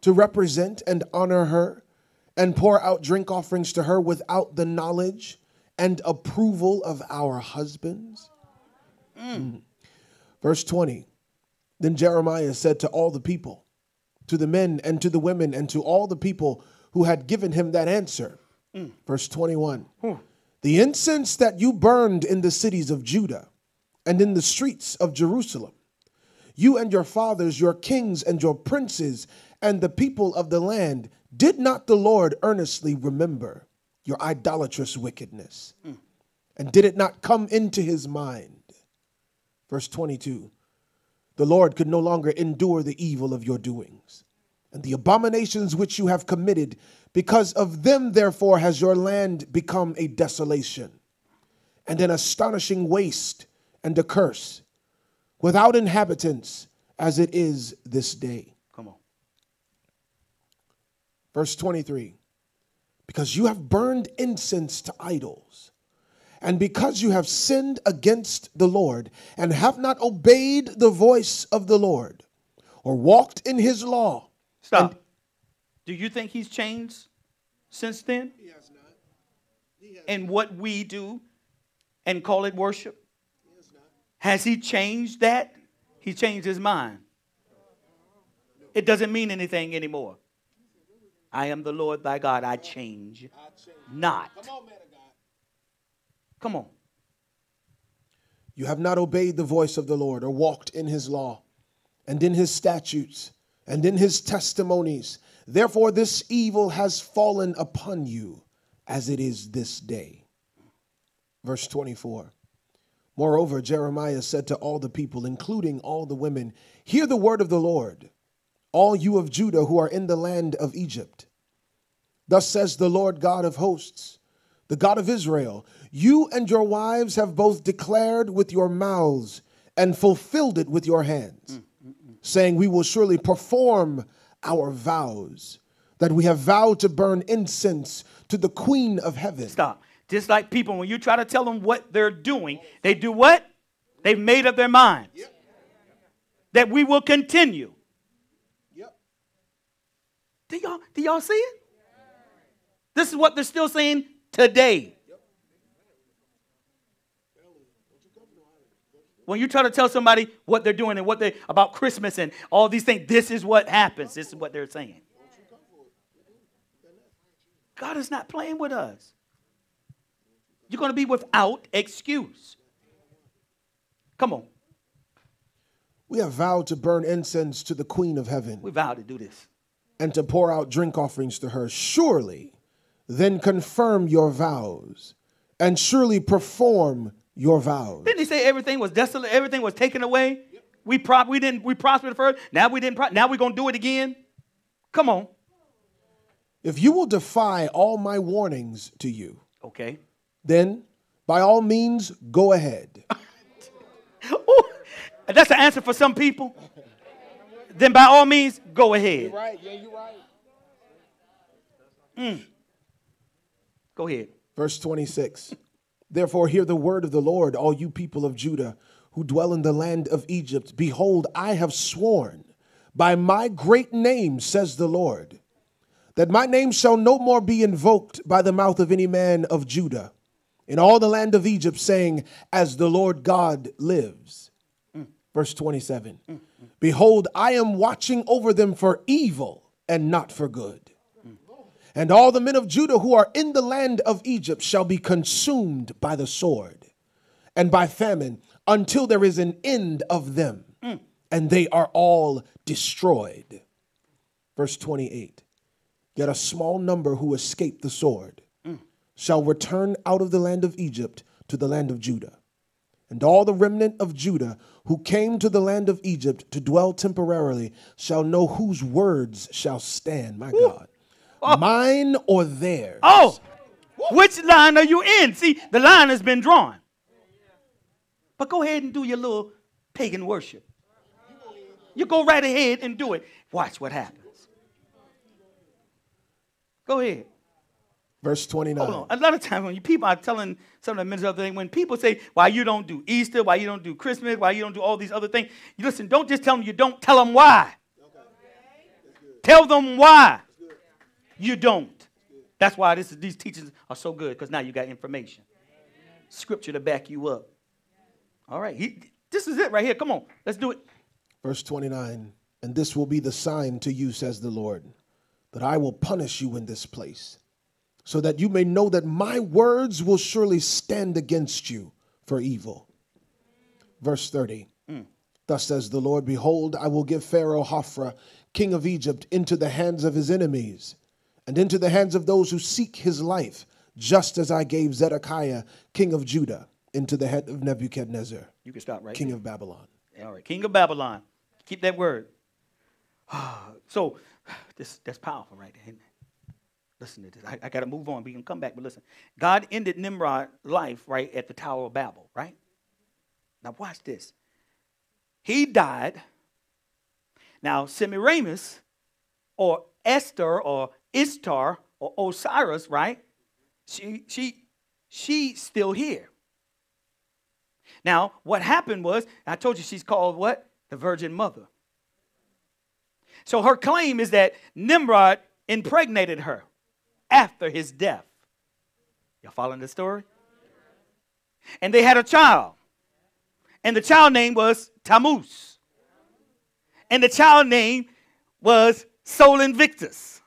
to represent and honor her and pour out drink offerings to her without the knowledge and approval of our husbands? Mm. Verse 20. Then Jeremiah said to all the people, to the men and to the women and to all the people who had given him that answer. Mm. Verse 21 The incense that you burned in the cities of Judah and in the streets of Jerusalem, You and your fathers, your kings and your princes, and the people of the land, did not the Lord earnestly remember your idolatrous wickedness? And did it not come into his mind? Verse 22 The Lord could no longer endure the evil of your doings and the abominations which you have committed. Because of them, therefore, has your land become a desolation and an astonishing waste and a curse, without inhabitants, as it is this day. Come on. Verse 23 Because you have burned incense to idols, and because you have sinned against the Lord, and have not obeyed the voice of the Lord, or walked in his law. Stop. Do you think he's changed since then? He has not. He has, And what we do and call it worship? he has not. Has he changed that? He changed his mind. It doesn't mean anything anymore. I am the Lord thy God. I change I change. not. Come on, man of God. Come on. You have not obeyed the voice of the Lord, or walked in his law, and in his statutes, and in his testimonies. Therefore, this evil has fallen upon you, as it is this day. Verse 24. Moreover, Jeremiah said to all the people, including all the women, Hear the word of the Lord, all you of Judah who are in the land of Egypt. Thus says the Lord God of hosts, the God of Israel You and your wives have both declared with your mouths and fulfilled it with your hands, saying, We will surely perform our vows, that we have vowed to burn incense to the Queen of heaven. Stop. Just like people, when you try to tell them what they're doing, they do what? They've made up their minds. That we will continue. Yep. Do y'all, do y'all see it? This is what they're still saying today. When you try to tell somebody what they're doing and what they about Christmas and all these things, this is what happens. This is what they're saying. God is not playing with us. You're going to be without excuse. Come on. We have vowed to burn incense to the Queen of heaven. We vow to do this. and to pour out drink offerings to her. Surely, then confirm your vows, and surely perform your vows. Didn't he say everything was desolate? Everything was taken away. We prop, we didn't, we prospered first. Now we didn't. Pro- now we're gonna do it again. Come on. If you will defy all my warnings to you, Okay. then by all means go ahead. [laughs] Ooh, that's the answer for some people. Then by all means, go ahead. You're right, yeah, you're right. Mm. Go ahead. Verse 26 Therefore, hear the word of the Lord, all you people of Judah who dwell in the land of Egypt. Behold, I have sworn by my great name, says the Lord, that my name shall no more be invoked by the mouth of any man of Judah in all the land of Egypt, saying, As the Lord God lives. Verse 27 Behold, I am watching over them for evil and not for good. And all the men of Judah who are in the land of Egypt shall be consumed by the sword and by famine until there is an end of them, mm. and they are all destroyed. Verse 28 Yet a small number who escape the sword mm. shall return out of the land of Egypt to the land of Judah. And all the remnant of Judah who came to the land of Egypt to dwell temporarily shall know whose words shall stand, my God. Oh. Mine or theirs. Oh, which line are you in? See, the line has been drawn. But go ahead and do your little pagan worship. You go right ahead and do it. Watch what happens. Go ahead. Verse 29. Hold on. A lot of times when you people are telling some of the ministers other things, when people say why you don't do Easter, why you don't do Christmas, why you don't do all these other things, you listen, don't just tell them you don't, tell them why. Tell them why you don't. That's why this these teachings are so good, because now you got information. Scripture to back you up. All right. He, this is it right here. Come on. Let's do it. Verse 29. And this will be the sign to you, says the Lord, that I will punish you in this place, so that you may know that my words will surely stand against you for evil. Verse 30. Mm. Thus says the Lord Behold, I will give Pharaoh Hophra, king of Egypt, into the hands of his enemies, and into the hands of those who seek his life, just as I gave Zedekiah, king of Judah, into the hand of Nebuchadnezzar, You can stop right king there. of Babylon. All right, King of Babylon. Keep that word. [sighs] so [sighs] this that's powerful right there, isn't it? Listen to this. I, I got to move on. We can come back, but listen. God ended Nimrod's life right at the Tower of Babel, right? Now watch this. He died. Now Semiramis, or Esther, or Ishtar, or Osiris, right? She she she's still here. Now, what happened was, I told you she's called what? The Virgin Mother. So her claim is that Nimrod impregnated her after his death. Y'all following the story? And they had a child. And the child name was Tammuz. And the child name was Sol Invictus.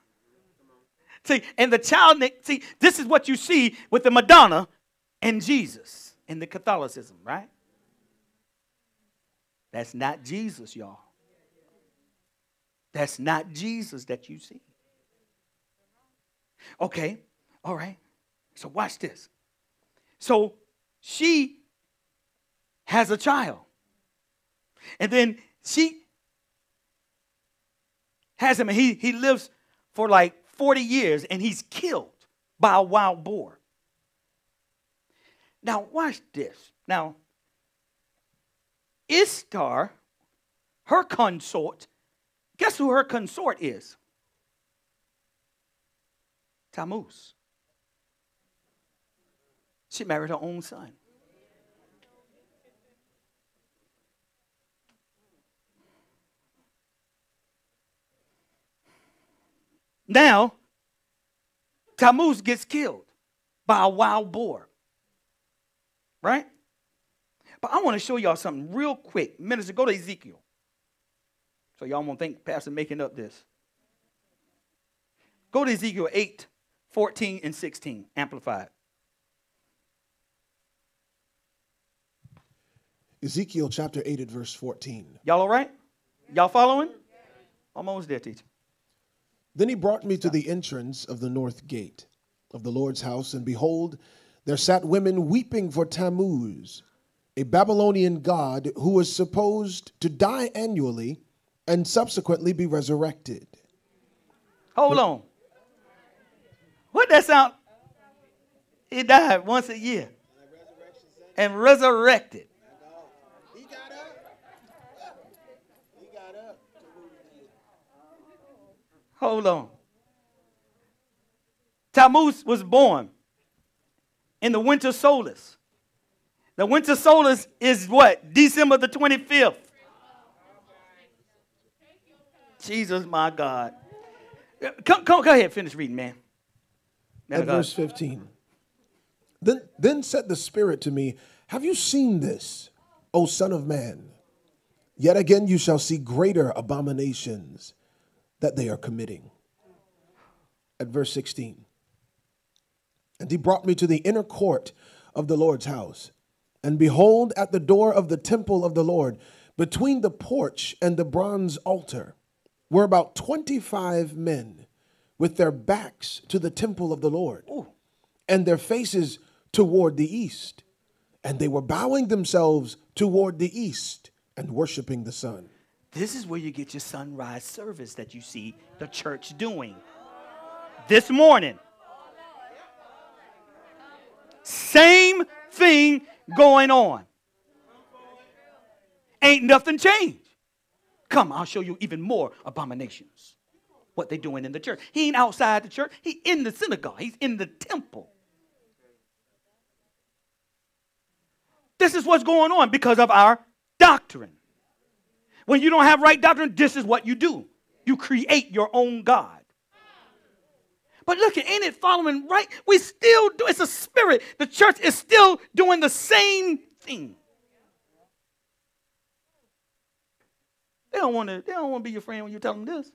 See, and the child see, this is what you see with the Madonna and Jesus in the Catholicism, right? That's not Jesus, y'all. That's not Jesus that you see. Okay, all right. So watch this. So she has a child. And then she has him, and he, he lives for like 40 years, and he's killed by a wild boar. Now, watch this. Now, Ishtar, her consort, guess who her consort is? Tammuz. She married her own son. Now, Tammuz gets killed by a wild boar. Right? But I want to show y'all something real quick. Minister, go to Ezekiel. So y'all won't think Pastor making up this. Go to Ezekiel 8, 14, and 16, amplified. Ezekiel chapter 8 at verse 14. Y'all all right? Y'all following? I'm almost there, teacher. Then he brought me to the entrance of the north gate of the Lord's house, and behold, there sat women weeping for Tammuz, a Babylonian god who was supposed to die annually and subsequently be resurrected. Hold on. What that sound? He died once a year and resurrected. He got up. He got up. Hold on. Tammuz was born in the winter solstice. The winter solstice is what? December the 25th. Jesus, my God. Come, come, go ahead, finish reading, man. Man At verse 15. Then, then said the Spirit to me, Have you seen this, O Son of Man? Yet again you shall see greater abominations that they are committing. At verse 16. And he brought me to the inner court of the Lord's house. And behold, at the door of the temple of the Lord, between the porch and the bronze altar, were about 25 men with their backs to the temple of the Lord and their faces toward the east. And they were bowing themselves toward the east and worshiping the sun. This is where you get your sunrise service that you see the church doing this morning. Same thing going on. Ain't nothing changed. Come, I'll show you even more abominations. What they doing in the church. He ain't outside the church. He in the synagogue. He's in the temple. This is what's going on because of our doctrine. When you don't have right doctrine, this is what you do. You create your own God. But look, ain't it following right? We still do. It's a spirit. The church is still doing the same thing. They don't want to. They don't want to be your friend when you tell them this.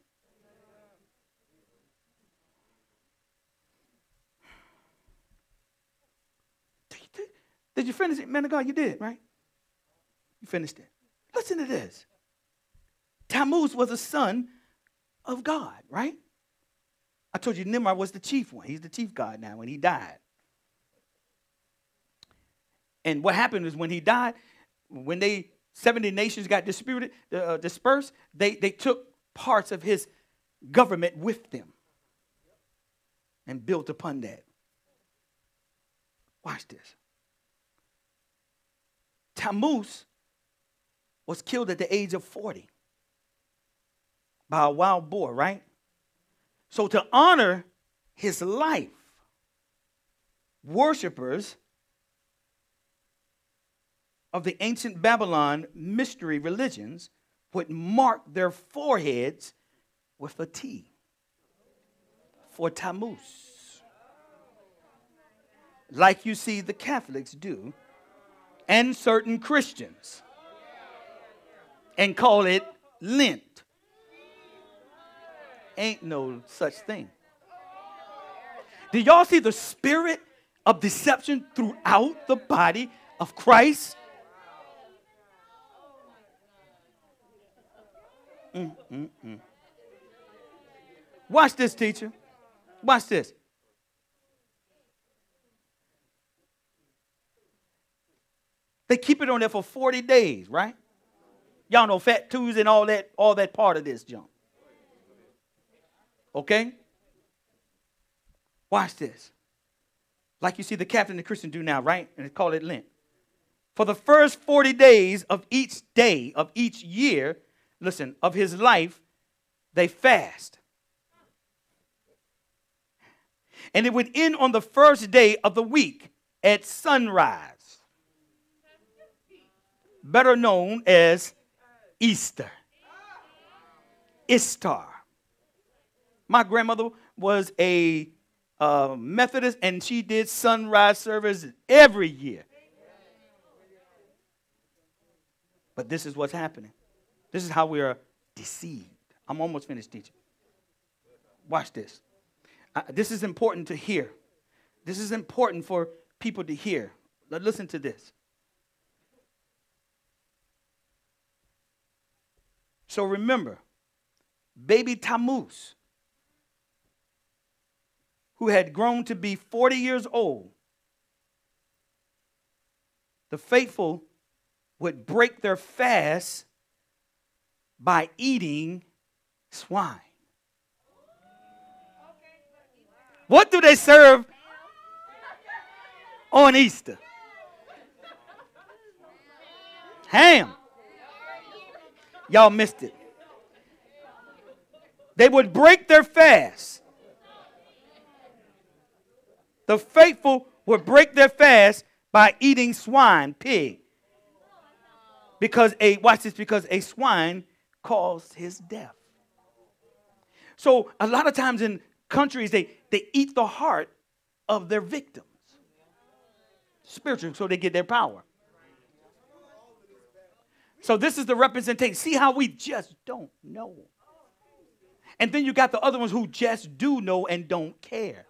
Did you finish it, man of God? You did, right? You finished it. Listen to this. Tammuz was a son of God, right? I told you Nimrod was the chief one. He's the chief god now when he died. And what happened is when he died, when they 70 nations got disputed, uh, dispersed, they, they took parts of his government with them and built upon that. Watch this. Tammuz was killed at the age of 40 by a wild boar, right? So, to honor his life, worshipers of the ancient Babylon mystery religions would mark their foreheads with a T for Tammuz. Like you see the Catholics do, and certain Christians, and call it Lent. Ain't no such thing. Did y'all see the spirit of deception throughout the body of Christ? Mm, mm, mm. Watch this, teacher. Watch this. They keep it on there for 40 days, right? Y'all know Fat Tuesday and all that, all that part of this junk. Okay? Watch this. Like you see the captain and the Christian do now, right? And they call it Lent. For the first 40 days of each day of each year, listen, of his life, they fast. And it would end on the first day of the week at sunrise, better known as Easter. Istar. My grandmother was a uh, Methodist and she did sunrise service every year. But this is what's happening. This is how we are deceived. I'm almost finished teaching. Watch this. Uh, this is important to hear. This is important for people to hear. Listen to this. So remember, baby Tammuz, who had grown to be 40 years old, the faithful would break their fast by eating swine. What do they serve on Easter? Ham. Y'all missed it. They would break their fast. The faithful would break their fast by eating swine, pig. Because a watch this, because a swine caused his death. So a lot of times in countries, they, they eat the heart of their victims. Spiritual, so they get their power. So this is the representation. See how we just don't know. And then you got the other ones who just do know and don't care.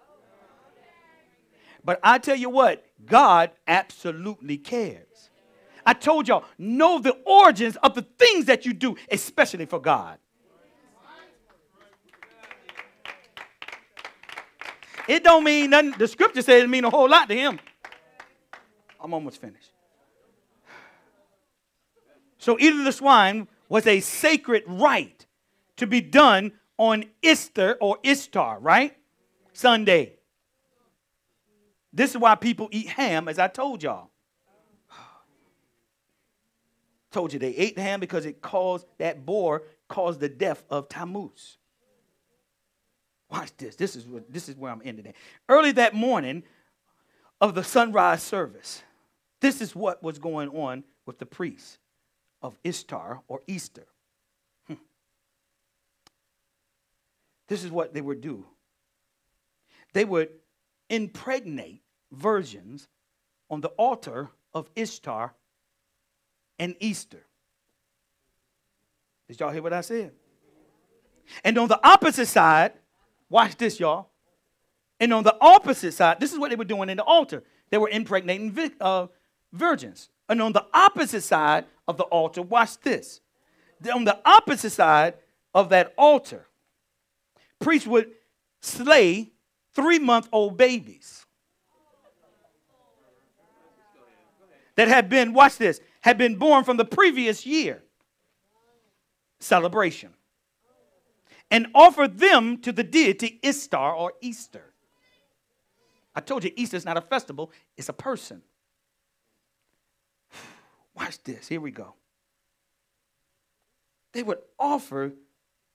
But I tell you what, God absolutely cares. I told y'all, know the origins of the things that you do, especially for God. It don't mean nothing. The scripture says it mean a whole lot to him. I'm almost finished. So eating the swine was a sacred rite to be done on Easter or Ishtar, right? Sunday. This is why people eat ham, as I told y'all. [sighs] Told you they ate ham because it caused that boar caused the death of Tammuz. Watch this. This is what, this is where I'm ending it. Early that morning of the sunrise service, this is what was going on with the priests of Ishtar or Easter. Hmm. This is what they would do. They would impregnate virgins on the altar of Ishtar and Easter. Did y'all hear what I said? And on the opposite side, Watch this, y'all. And on the opposite side, this is what they were doing in the altar. They were impregnating uh, virgins. And on the opposite side of the altar, watch this. On the opposite side of that altar, priests would slay three month old babies that had been, watch this, had been born from the previous year celebration and offer them to the deity Istar or Easter. I told you Easter is not a festival, it's a person. [sighs] Watch this. Here we go. They would offer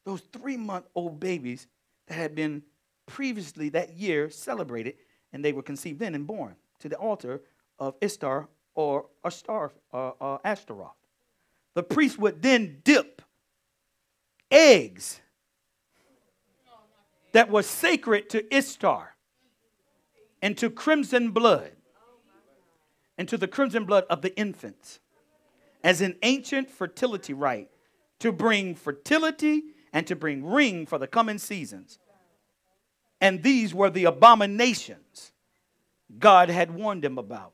those three month old babies that had been previously that year celebrated and they were conceived then and born to the altar of Istar or Ashtar, uh, uh, Ashtaroth. The priest would then dip eggs that was sacred to Ishtar and to crimson blood and to the crimson blood of the infants as an ancient fertility rite to bring fertility and to bring ring for the coming seasons. And these were the abominations God had warned them about.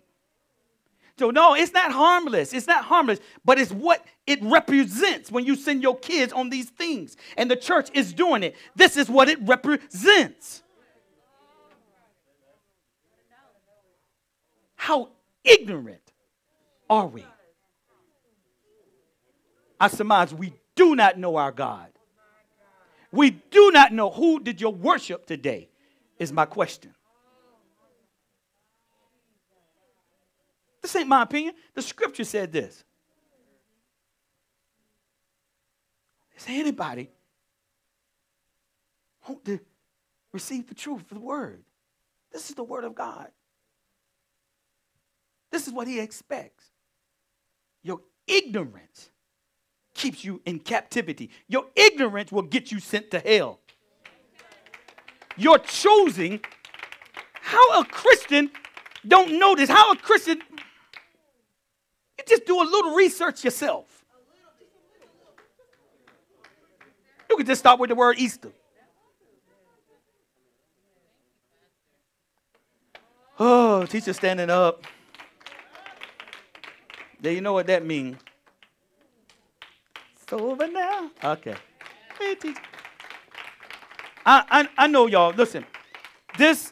So, no, it's not harmless. It's not harmless, but it's what it represents when you send your kids on these things. And the church is doing it. This is what it represents. How ignorant are we? I surmise we do not know our God. We do not know who did you worship today, is my question. This ain't my opinion. The scripture said this. Is anybody want to receive the truth of the word? This is the word of God. This is what he expects. Your ignorance keeps you in captivity. Your ignorance will get you sent to hell. You're choosing how a Christian don't know this, how a Christian you just do a little research yourself. You can just start with the word Easter. Oh, teacher standing up. Do you know what that means? It's over now. Okay. Hey, teacher. I, I, I know y'all. Listen, this,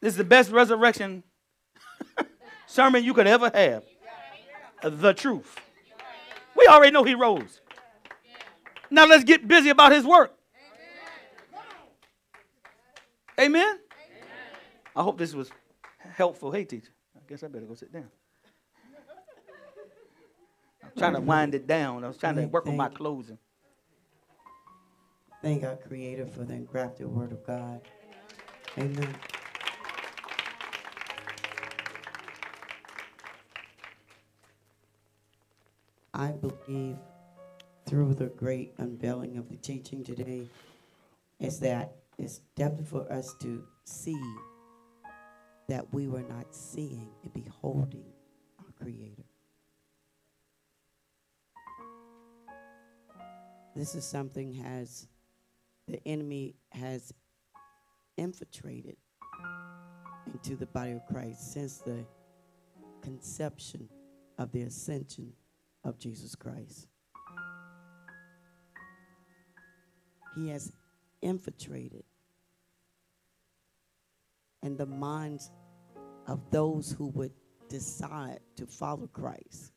this is the best resurrection [laughs] sermon you could ever have. The truth. We already know he rose. Now let's get busy about his work. Amen? I hope this was helpful. Hey, teacher. I guess I better go sit down trying to wind it down. I was trying to work on my closing. Thank our Creator for the engrafted Word of God. Amen. I believe through the great unveiling of the teaching today is that it's definitely for us to see that we were not seeing and beholding our Creator. This is something has the enemy has infiltrated into the body of Christ since the conception of the ascension of Jesus Christ. He has infiltrated in the minds of those who would decide to follow Christ.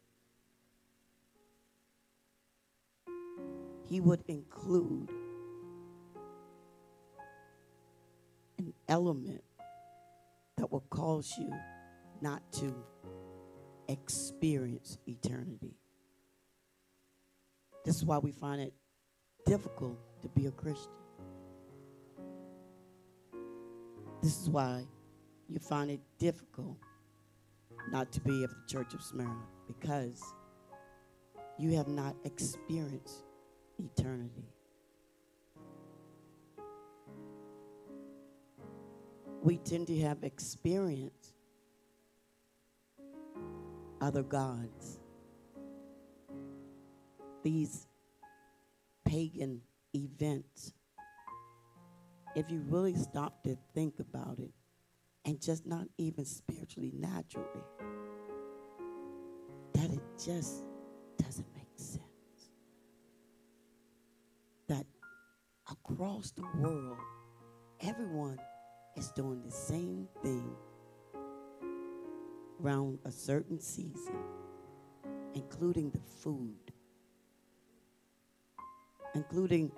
He would include an element that will cause you not to experience eternity. This is why we find it difficult to be a Christian. This is why you find it difficult not to be of the Church of Smyrna because you have not experienced eternity. We tend to have experienced other gods, these pagan events. If you really stop to think about it, and just not even spiritually, naturally, that it just across the world, everyone is doing the same thing around a certain season, including the food, including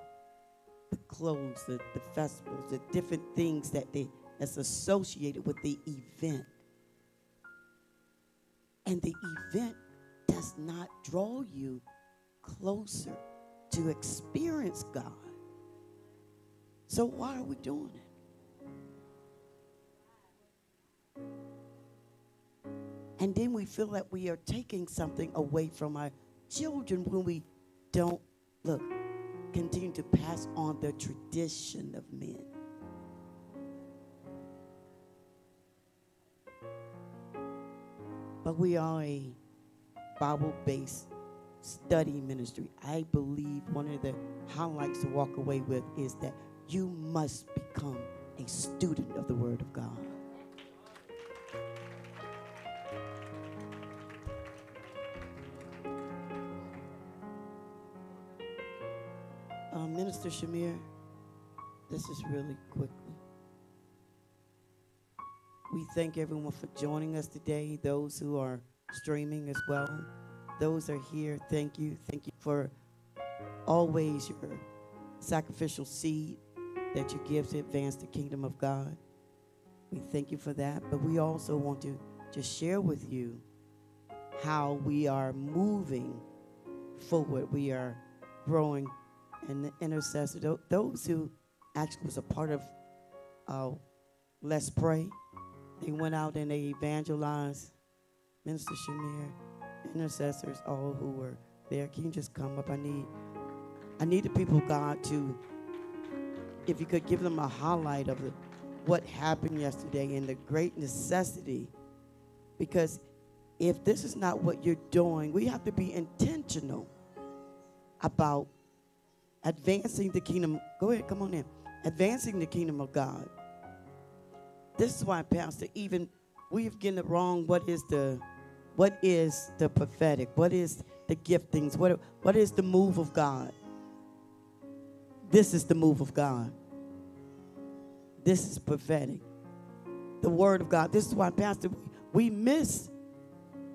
the clothes, the, the festivals, the different things that they that's associated with the event. And the event does not draw you closer to experience God. So why are we doing it? And then we feel that we are taking something away from our children when we don't look, continue to pass on the tradition of men. But we are a Bible based study ministry. I believe one of the highlights to walk away with is that you must become a student of the Word of God. Uh, Minister Shamir, this is really quickly. We thank everyone for joining us today, those who are streaming as well. Those are here, thank you. Thank you for always your sacrificial seed that you give to advance the kingdom of God. We thank you for that. But we also want to just share with you how we are moving forward. We are growing in the intercessor. Those who actually was a part of uh, Let's Pray, they went out and they evangelized Minister Shamir, intercessors, all who were there. Can you just come up? I need, I need the people of God to, if you could give them a highlight of the, what happened yesterday and the great necessity, because if this is not what you're doing, we have to be intentional about advancing the kingdom. Go ahead, come on in. Advancing the kingdom of God. This is why, Pastor, even we've getting it wrong. What is the what is the prophetic? What is the giftings? What what is the move of God? This is the move of God. This is prophetic. The word of God. This is why, Pastor, we miss,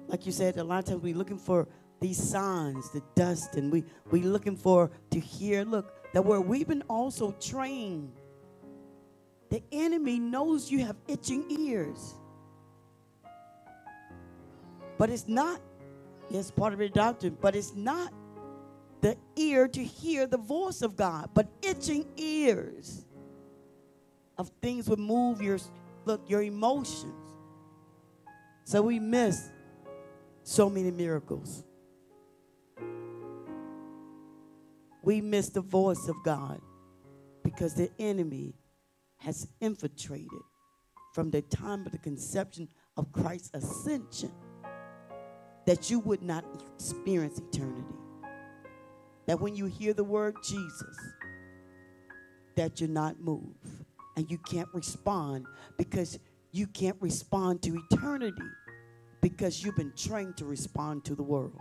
like you said, a lot of times we're looking for these signs, the dust, and we we looking for to hear. Look, that word we've been also trained. The enemy knows you have itching ears. But it's not, yes, part of the doctrine, but it's not the ear to hear the voice of God, but itching ears of things would move your look, your emotions. So we miss so many miracles. We miss the voice of God because the enemy has infiltrated from the time of the conception of Christ's ascension that you would not experience eternity. That when you hear the word Jesus, that you're not moved and you can't respond because you can't respond to eternity because you've been trained to respond to the world.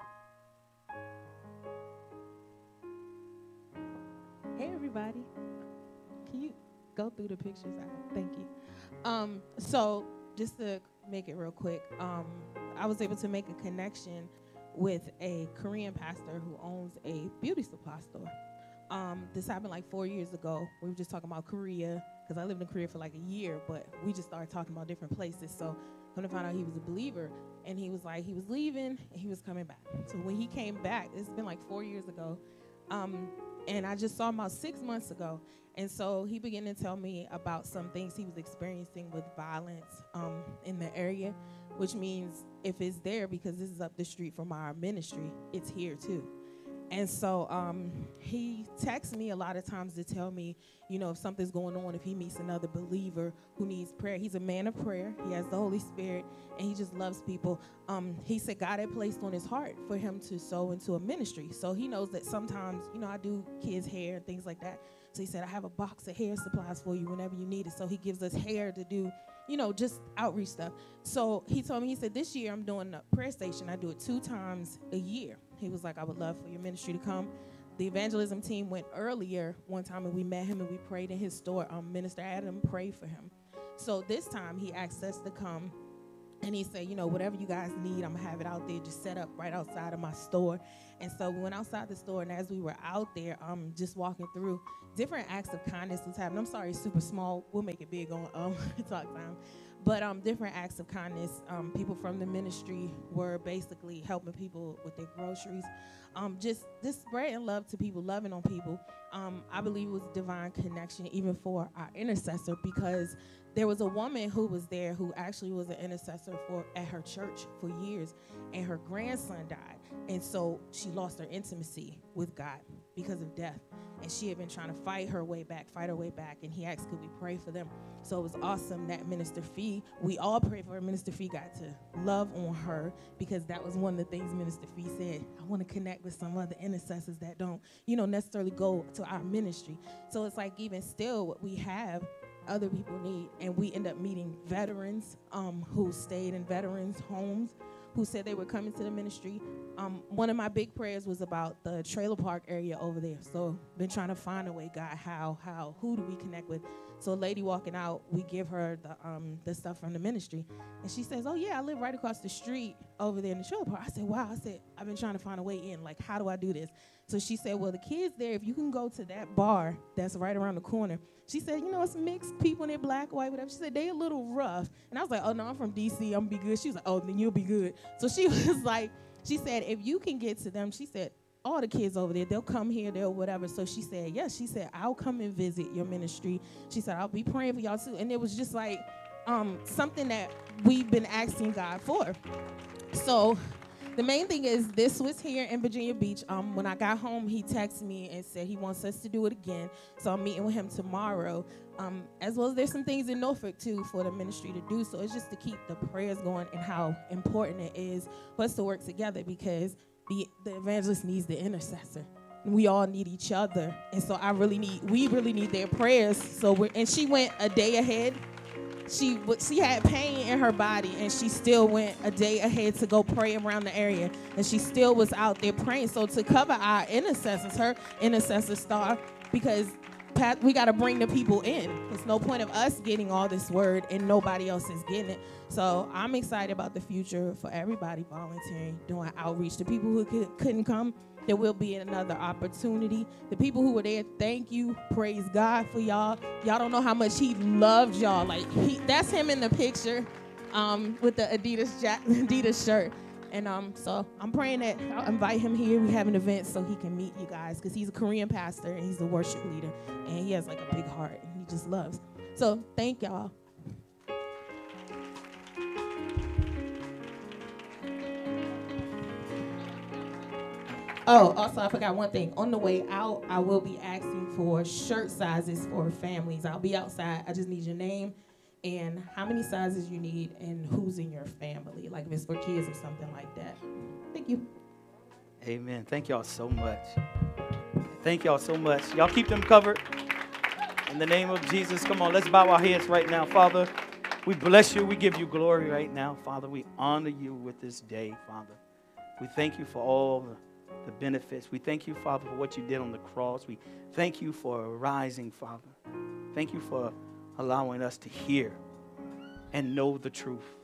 Hey everybody. Can you go through the pictures? Thank you. Um, so just to make it real quick, um, I was able to make a connection with a Korean pastor who owns a beauty supply store. Um, this happened like four years ago. We were just talking about Korea because I lived in Korea for like a year, but we just started talking about different places. So I come to find out he was a believer, and he was like he was leaving and he was coming back. So when he came back, it's been like four years ago. Um, and I just saw him about six months ago. And so he began to tell me about some things he was experiencing with violence um, in the area, which means if it's there, because this is up the street from our ministry, it's here too. And so um, he texts me a lot of times to tell me, you know, if something's going on, if he meets another believer who needs prayer. He's a man of prayer. He has the Holy Spirit, and he just loves people. Um, he said God had placed on his heart for him to sow into a ministry. So he knows that sometimes, you know, I do kids' hair and things like that. So he said, I have a box of hair supplies for you whenever you need it. So he gives us hair to do, you know, just outreach stuff. So he told me, he said, this year I'm doing a prayer station. I do it two times a year. He was like, I would love for your ministry to come the evangelism team went earlier one time and we met him and we prayed in his store. Um, Minister Adam prayed for him. So this time he asked us to come and he said, you know, whatever you guys need, I'm gonna have it out there, just set up right outside of my store. And so we went outside the store, and as we were out there, um, just walking through, different acts of kindness was happening. I'm sorry, super small. We'll make it big on um [laughs] talk time. But um, different acts of kindness. Um, people from the ministry were basically helping people with their groceries. Um, just just spreading love to people, loving on people. Um, I believe it was divine connection, even for our intercessor, because there was a woman who was there who actually was an intercessor for at her church for years, and her grandson died, and so she lost her intimacy with God because of death. And she had been trying to fight her way back, fight her way back, and he asked, could we pray for them? So it was awesome that Minister Fee, we all prayed for her. Minister Fee got to love on her because that was one of the things Minister Fee said. I want to connect with some other intercessors that don't, you know, necessarily go to our ministry. So it's like even still what we have other people need. And we end up meeting veterans um, who stayed in veterans' homes who said they were coming to the ministry. Um, one of my big prayers was about the trailer park area over there. So been trying to find a way, God, how, how, who do we connect with? So a lady walking out, we give her the um, the stuff from the ministry, and she says, "Oh yeah, I live right across the street over there in the trailer park." I said, "Wow," I said, "I've been trying to find a way in. Like, how do I do this?" So she said, "Well, the kids there, if you can go to that bar that's right around the corner." She said, "You know, it's mixed people, they're black, white, whatever." She said they a little rough, and I was like, "Oh no, I'm from DC. I'm gonna be good." She was like, "Oh, then you'll be good." So she [laughs] was like, she said, "If you can get to them," she said, all the kids over there, they'll come here, they'll whatever. So she said, yes, she said, I'll come and visit your ministry. She said, I'll be praying for y'all too. And it was just like um, something that we've been asking God for. So the main thing is this was here in Virginia Beach. Um, when I got home, he texted me and said he wants us to do it again. So I'm meeting with him tomorrow. Um, as well as there's some things in Norfolk too for the ministry to do. So it's just to keep the prayers going and how important it is for us to work together because the, the evangelist needs the intercessor. We all need each other. And so I really need, we really need their prayers. So we're, and she went a day ahead. She, she had pain in her body and she still went a day ahead to go pray around the area. And she still was out there praying. So to cover our intercessors, her intercessor star, because we got to bring the people in. It's no point of us getting all this word and nobody else is getting it. So I'm excited about the future for everybody volunteering, doing outreach. The people who could, couldn't come, there will be another opportunity. The people who were there, thank you, praise God for y'all. Y'all don't know how much He loved y'all. Like he, that's him in the picture, um, with the Adidas [laughs] Adidas shirt. And um, so I'm praying that I'll invite him here. We have an event so he can meet you guys because he's a Korean pastor and he's a worship leader and he has like a big heart and he just loves. So thank y'all. Oh, also I forgot one thing. On the way out, I will be asking for shirt sizes for families. I'll be outside. I just need your name and how many sizes you need and who's in your family, like if it's for kids or something like that. Thank you. Amen. Thank y'all so much. Thank y'all so much. Y'all keep them covered. In the name of Jesus, come on, let's bow our heads right now. Father, we bless you. We give you glory right now. Father, we honor you with this day, Father. We thank you for all the, the benefits. We thank you, Father, for what you did on the cross. We thank you for rising, Father. Thank you for allowing us to hear and know the truth.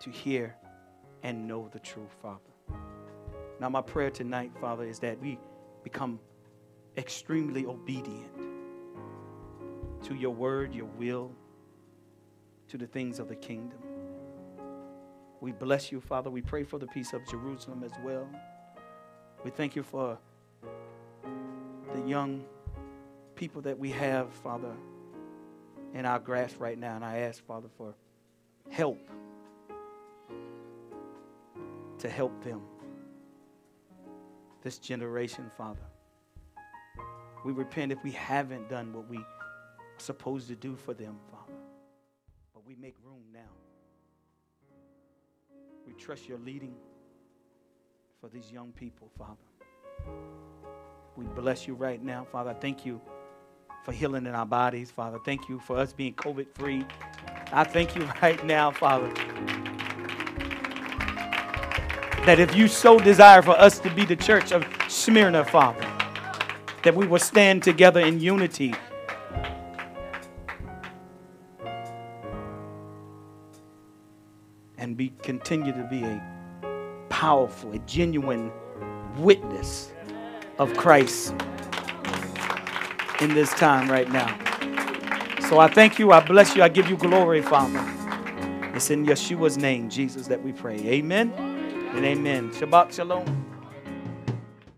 To hear and know the truth, Father. Now, my prayer tonight, Father, is that we become extremely obedient to your word, your will, to the things of the kingdom. We bless you, Father. We pray for the peace of Jerusalem as well. We thank you for the young people that we have, Father, in our grasp right now. And I ask, Father, for help to help them. This generation, Father. We repent if we haven't done what we are supposed to do for them, Father. But we make room now. We trust your leading for these young people, Father. We bless you right now, Father. Thank you for healing in our bodies, Father. Thank you for us being COVID free. I thank you [laughs] right now, Father, that if you so desire for us to be the church of Smyrna, Father, that we will stand together in unity. And be continue to be a powerful, a genuine witness of Christ in this time right now. So I thank you, I bless you, I give you glory, Father. It's in Yeshua's name, Jesus, that we pray. Amen and amen. Shabbat Shalom.